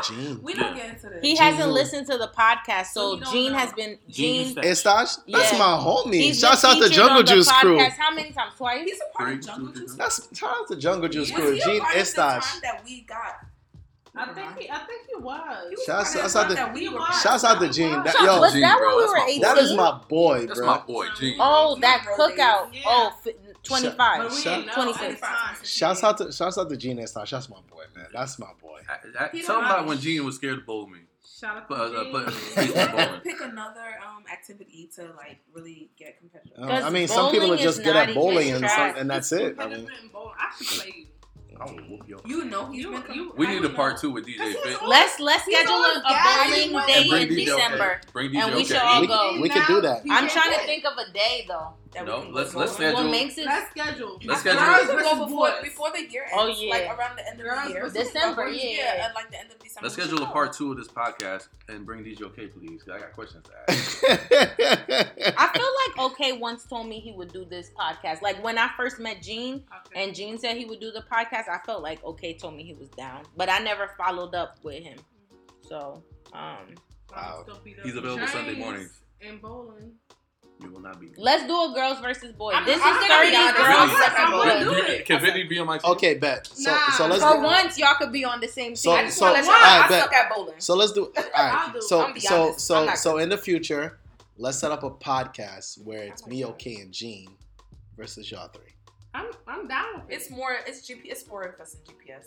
Gene. we don't Yeah. get into this. he Gene hasn't who? listened to the podcast, So so Gene know. has been Gene Gene. Eustace. Estash? That's Yeah. my homie. he's Shouts out the Jungle on the Juice crew. How many times? Twice. He's a part Three, of Jungle two, Juice. three. That's shout out to Jungle Juice Was crew. he a Gene part of the Estash. time that we got. I think he, I think he was. He was Shouts- shouts the out time to- that we were. Shouts out to Gene. That, yo, was Gene, that when we that's were my boy. 18? that is my boy, That's my boy, Gene. Oh, that cookout. Oh, yeah. Oh, fi- 25. Shout- 26. at the time. Shouts out to shouts out to Gene Estash. That's my boy, man. That's my boy. I, I, He tell don't him about when Gene was scared to bowl me. Shout out But, to uh, Gene. but- We He's have to bowling. pick another um activity to like really get competitive. Uh, 'Cause I mean, some people are just is good at bowling, and, some, and that's it. I mean, Competitive in bowling. I should play you. I will whoop your You know he's You- been. you- We I need a part know. two with DJ Cause Fit. Let's let's He's schedule a, a bowling day in DJ December. okay. Bring DJ And we okay. should all we, go. we could do that. I'm trying to think of a day though. That we No, can let's- let's bowling. schedule- What makes it Let's schedule. Let's I schedule- think we Girls should versus go before boys. before the year ends. Oh, yeah. like around the end of Girls the year. December, Like, yeah. at like the end of December. Let's schedule a part two of this podcast and bring DJ okay, please. 'cause I got questions to ask. I feel like OK once told me he would do this podcast. Like when I first met Gene Okay. and Gene said he would do the podcast, I felt like OK told me he was down, but I never followed up with him. So, um, Wow. He's available Sunday mornings. And bowling. You will not be. let's do a girls versus boys. I'm- this I'm is gonna be 30 honest. girls versus gonna- I'm gonna boys. Can Vinny be on my team? okay, bet. So Nah. so let's For do, once, y'all could be on the same team. So- I just so- wanna let Why? y'all- Alright, I bet. suck at bowling. so let's do. All I'll do it. So I'm be so honest. so so in the future, let's set up a podcast where it's me, okay, and Gene versus y'all three. I'm I'm down with it. It's more. It's GPS. It's four of us in GPS,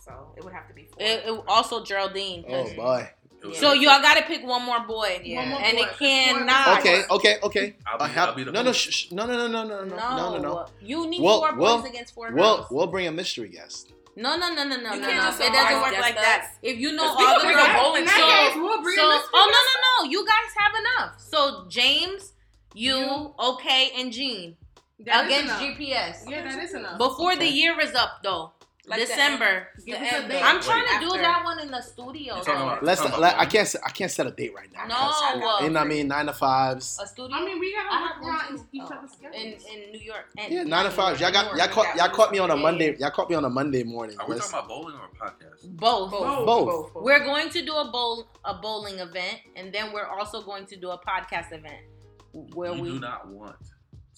so it would have to be four. It- it- also Geraldine. Oh boy. So y'all got to pick one more boy. Yeah. One more And boy. it cannot- Okay, okay, okay. I'll be- I have- I'll be the no, no, sh- sh- no, no, no, no, no, no, no, no, no. You need We'll- four boys we'll- against four We'll girls. we'll bring a mystery guest. No, no, no, no, no, You no, can't no. just It doesn't work like us. that. If you know 'Cause we all the bring girls, bowling so, case, we'll bring so, oh no, no, no, you guys have enough. So James, you, You. okay, and Gene That is against. GPS. Yeah, that is enough. Before the year is up, though, Like December. Give The us a end date. I'm trying to After. do that one in the studio. You're talking though. about- Let's. About Let, I can't. s- I can't set a date right now. No, 'cause, well- you know what I mean. Nine to fives. A studio. I mean, we gotta have work one around too. each oh. other's schedules. in in New York. And Yeah, nine to New fives. Y'all got. New Y'all caught. Y'all caught me on a Monday. Y'all caught me on a Monday morning. Are we Let's- talking about bowling or a podcast? Both. Both. Both. We're going to do a bowl a bowling event, and then we're also going to do a podcast event where you we. do not want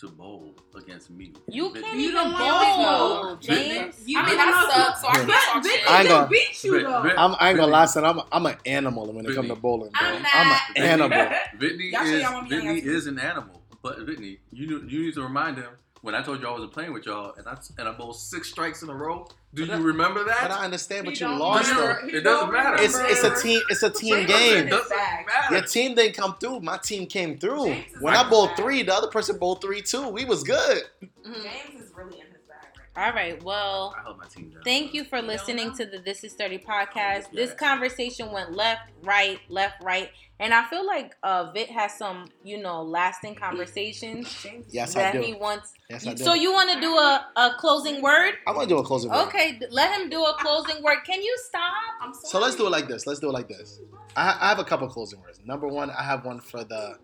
to bowl against me. You can't You even don't bowl, want to. James. You I mean, don't I know- suck, so I can't But talk shit. I ain't can gonna- beat you Vin- though. Vin- I'm, I ain't gonna Vinny. lie, son. I'm. I'm an animal when it comes to bowling, bro. I'm I'm, an animal. Whitney is y'all want me on Whitney is an animal, but Whitney, you you need to remind him when I told you I wasn't playing with y'all, and I and I bowled six strikes in a row. Do But you I- remember that? But I understand, but He you lost remember. though. It doesn't matter. It's it's a team it's a team James game. is back. matter. Your team didn't come through. My team came through. James When I bowled that. three, the other person bowled three too. We was good. Mhm. James is really in his bag right All right. Well, I held my team down. Thank you for don't listening to the This Is 30 podcast. This conversation went left, right, left, right. And I feel like uh Vit has some, you know, lasting conversations now. James Yes, I that do. he wants. Yes, I do. So you want to do a, a closing word? I want to do a closing word. Okay, let him do a closing word. Can you stop? I'm sorry. So let's do it like this. Let's do it like this. I, I have a couple closing words. Number one, I have one for the.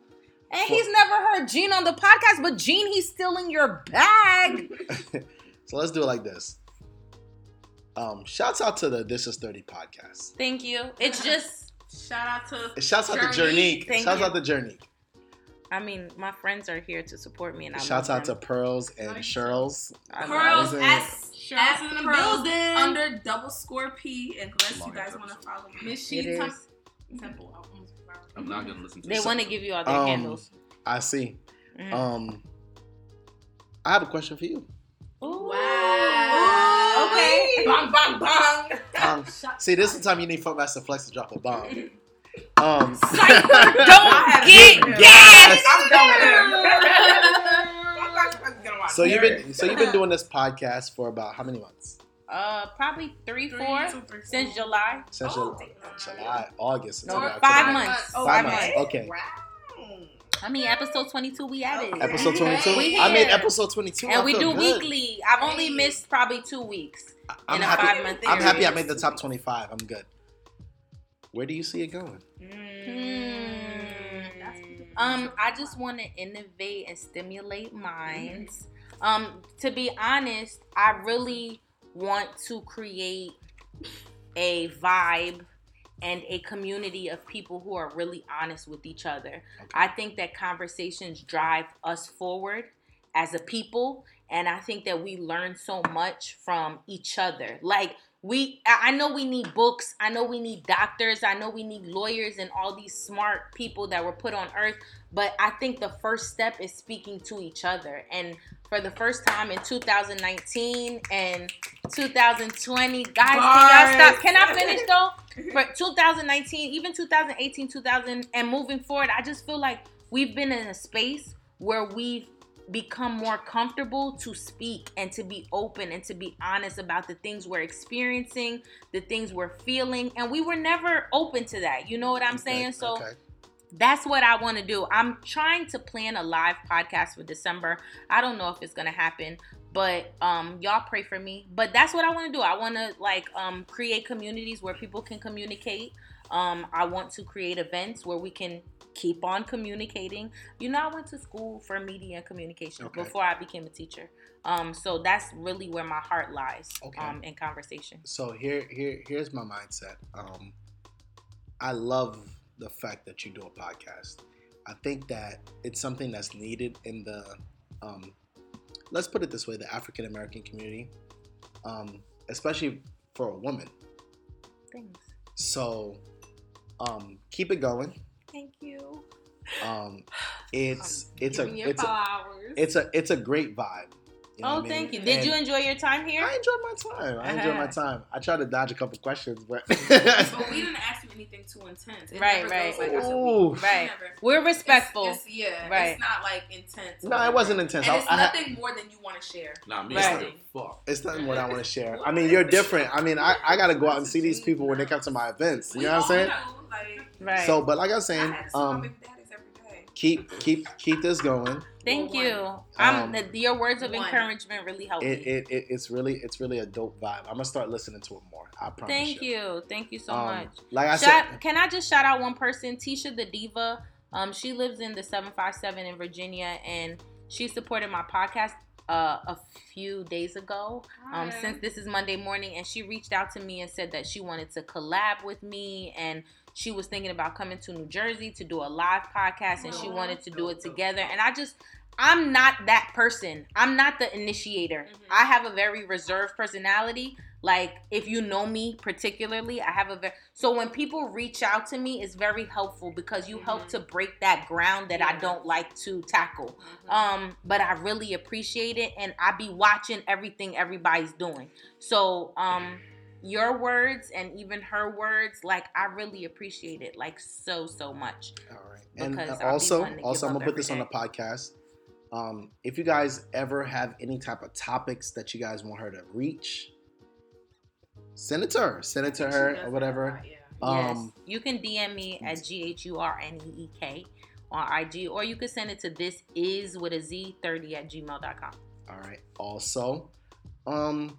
And he's never heard Gene on the podcast, but Gene, he's still in your bag. So let's do it like this. Um, shouts out to the This Is Thirty podcast. Thank you. It's just, Shout out to Shouts out to Journey. Journey. Thank Shouts you. out to Journey. I mean, my friends are here to support me, and I Shouts love out to them. Pearls and Nice. Shirls. I love Pearls them. S Shout S out to the Pearls building. under double score P unless Long you guys episode. want to follow me. Miss It She is. Tem- Temple. I almost forgot. I'm not gonna listen to. They want to give you all their Um, handles. I see. Mhm. Um, I have a question for you. Ooh. Wow. Okay. Bang, bang, bang. Um, see, this is the time you need Funkmaster Flex to drop a bomb. Um, Don't get gas. I'm done with him. so you've been so you've been doing this podcast for about how many months? Uh, probably three, Three, four two, three, since four. July. Since Oh, July, damn. July, August, No, September, five October. months. Oh, Five okay. months, okay. Wow. I mean, episode twenty-two, we at it, Episode twenty two. We I made episode twenty two. and we do good. weekly. I've only Hey. missed probably two weeks. I'm in a happy. five-month I'm happy I made the top twenty five. I'm good. Where do you see it going? Hmm. Um, I just want to innovate and stimulate minds. Um, to be honest, I really want to create a vibe and a community of people who are really honest with each other. I think that conversations drive us forward as a people, and I think that we learn so much from each other. Like we I I know we need books, I know we need doctors, I know we need lawyers and all these smart people that were put on earth, but I think the first step is speaking to each other. And for the first time in 2019 and 2020, guys, can y'all stop? Can I finish though? For 2019, even 2018, 2000, and moving forward, I just feel like we've been in a space where we've become more comfortable to speak and to be open and to be honest about the things we're experiencing, the things we're feeling, and we were never open to that. You know what I'm Okay, saying? So okay. That's what I want to do. I'm trying to plan a live podcast for December. I don't know if it's gonna happen, but um, y'all pray for me. But that's what I want to do. I want to like um, create communities where people can communicate. Um, I want to create events where we can keep on communicating. You know, I went to school for media and communication Okay. before I became a teacher. Um, so that's really where my heart lies Okay. um, in conversation. So here, here, here's my mindset. Um, I love the fact that you do a podcast. I think that it's something that's needed in the, um, let's put it this way, the African American community, um, especially for a woman. Thanks. So, um, keep it going. Thank you. Um, it's it's a it's a it's a it's a great vibe. You know oh, I mean? thank you. Did And you enjoy your time here? I enjoyed my time. I enjoyed my time. I tried to dodge a couple questions, but But we didn't ask you anything too intense. It Right, never right. goes like Ooh. we- Right. never. We're respectful. It's, it's, yeah, Right. it's not like intense. or no, it wasn't intense. And I, it's I had- nothing more than you want to share. Nah, me. Right. Don't fuck. It's nothing what I want to share. I mean, you're different. I mean, I, I got to go out and see these people when they come to my events. You We know what I'm saying? know, like, right. So, but like I was saying, had to see my um, big daddies every day. keep keep keep this going. Thank Well, you. one. Um, the, your words of one. encouragement really helped It, me. it, it it's really it's really a dope vibe. I'm gonna start listening to it more. I promise. Thank you. Thank you so Um, much. Like I Shout, said, can I just shout out one person, Tisha the Diva? Um, she lives in the 757 in Virginia, and she supported my podcast uh, a few days ago. Um, since this is Monday morning, and she reached out to me and said that she wanted to collab with me, and she was thinking about coming to New Jersey to do a live podcast, and she wanted to do it together. And I just, I'm not that person. I'm not the initiator. Mhm. I have a very reserved personality. Like if you know me particularly, I have a very so when people reach out to me, it's very helpful because you help Mhm. to break that ground that I don't like to tackle. Mhm. Um, but I really appreciate it, and I be watching everything everybody's doing. So, um, your words and even her words, like I really appreciate it, like so so much. All right. And uh, also, also, I'm gonna put this on every the podcast. Um, if you guys ever have any type of topics that you guys want her to reach, send it to her. Send it to her or whatever. a lot, yeah. yes, Um, you can DM me at g h u r n e e k on IG, or you can send it to this is with a z thirty at gmail.com. All right. Also, um,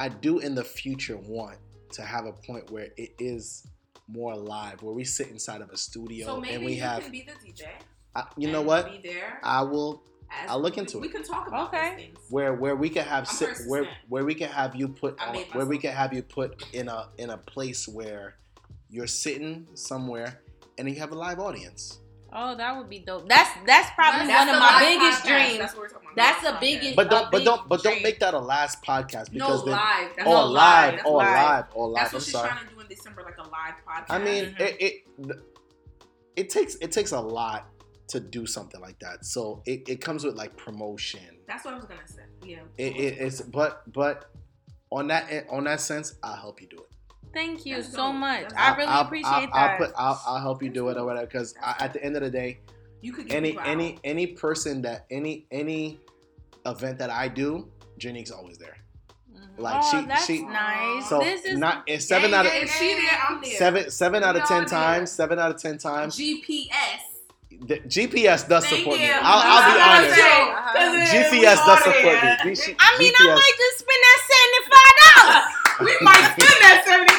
I do in the future want to have a point where it is more live, where we sit inside of a studio So maybe and we you have. can be the DJ. I- you know what? Be there. I will as- I'll look into We it. We can talk about Okay. these things. where where we can have I'm sit, where where we can have you put on, where we myself. can have you put in a in a place where you're sitting somewhere and you have a live audience. Oh, that would be dope. That's that's probably That's one of my biggest podcast. dreams. That's what we're talking about. That's a podcast. biggest- But don't but don't but don't make that a last podcast No because then live. That's oh no live That's oh live. live oh live. That's I'm what she's sorry. trying to do in December, like a live podcast. I mean Mhm. it, it it takes it takes a lot to do something like that. So it, it comes with like promotion. that's what I was gonna say. Yeah. It, it, it's but but on that on that sense, I'll help you do it. Thank you That's so dope. much. That's I really I'll, appreciate I'll, that. I'll put I'll, I'll help you That's do it or whatever because at the end of the day, you could any any any person that any any event that I do, Janique's always there. Mhm. like, oh, she- that's she- nice. So this is not it's seven out of If she there, I'm there. seven seven out of ten all there. times. Seven out of ten times. GPS. The GPS does Thank support me. you. I'll, I'll be honest. gonna say, Uh-huh. 'cause it- GPS does support there. me. G- I mean, I might just spend that seventy-five dollars. We might spend that seventy.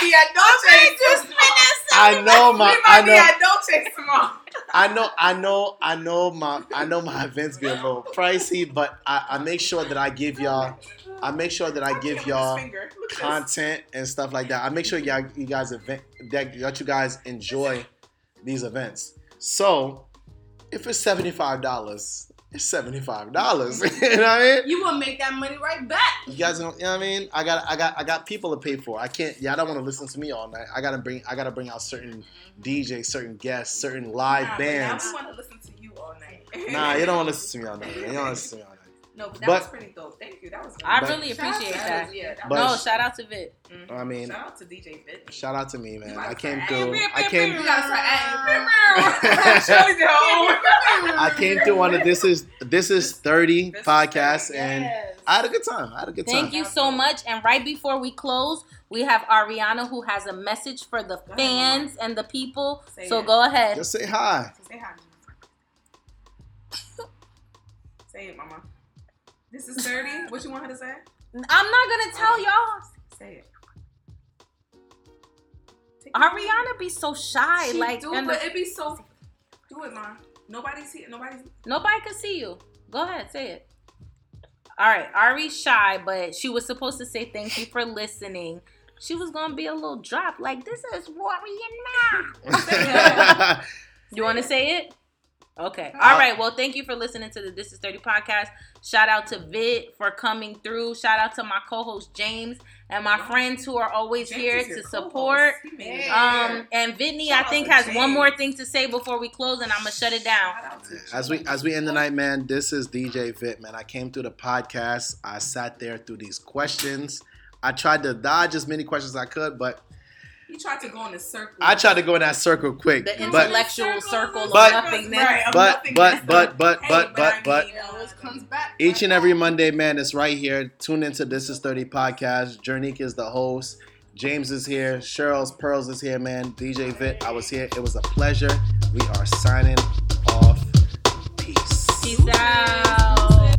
We might be at Dolce. just spend that I know my we I might be know at Dolce tomorrow. I know, I know, I know my, I know my events get a little pricey, but I, I make sure that I give y'all, I make sure that I give y'all content and stuff like that. I make sure y'all, you guys event that, that you guys enjoy these events. So, if it's seventy five dollars, it's seventy five dollars. you know what I mean? You will make that money right back. You guys don't, you know what I mean? I got, I got, I got people to pay for. I can't. Y'all don't want to listen to me all night. I gotta bring, I gotta bring out certain DJs, certain guests, certain live Nah, bands. Now we want to listen to you all night. Nah, you don't want to listen to me all night. You don't want to listen to me all night. No, but that But- was pretty dope. Thank you. That was. I But- really appreciate Shout that. to- Yeah, that But- no, shout out to Vit. Mhm. I mean, shout out to DJ Vit. shout out to me, man. I gotta came through. I came. You gotta start adding. Shirley did her own. I came through on the this is this is thirty This is 30, and yes. I had a good time. I had a good Thank time. Thank you so much. And right before we close, we have Ariana who has a message for the fans and the people. Say so it. go ahead. Just say hi. So say hi. say it, mama. This is 30. What you want her to say? I'm not gonna tell oh. y'all. Say it. Take. Ariana be so shy. She like do, and but the- it be so. Do it, mom. Nobody's here. Nobody's. nobody can see you. Go ahead, say it. All right, Ari's shy, but she was supposed to say thank you for listening. She was gonna be a little drop, like this is Warrior now. You want to say it? Okay. All right. Well, thank you for listening to the This Is 30 podcast. Shout out to Vit for coming through. Shout out to my co-host James and my friends who are always James here is to support. co-host. He. Um, and Whitney, Shout I think to has one more thing to say before we close, and I'm gonna shut it down. Shout out to as we as we end the night, man. This is DJ Vit, man. I came through the podcast. I sat there through these questions. I tried to dodge as many questions as I could, but He tried to go in a circle. I tried to go in that circle quick. The but intellectual circle of But- nothingness. Right, of but nothingness. but but but Hey, but but I but mean, it always comes back. Each and every Monday, man, it's right here. Tune into This Is 30 podcast. Jernique is the host. James is here. Cheryl's Pearls is here, man. DJ Vit, I was here. It was a pleasure. We are signing off. Peace. Peace out.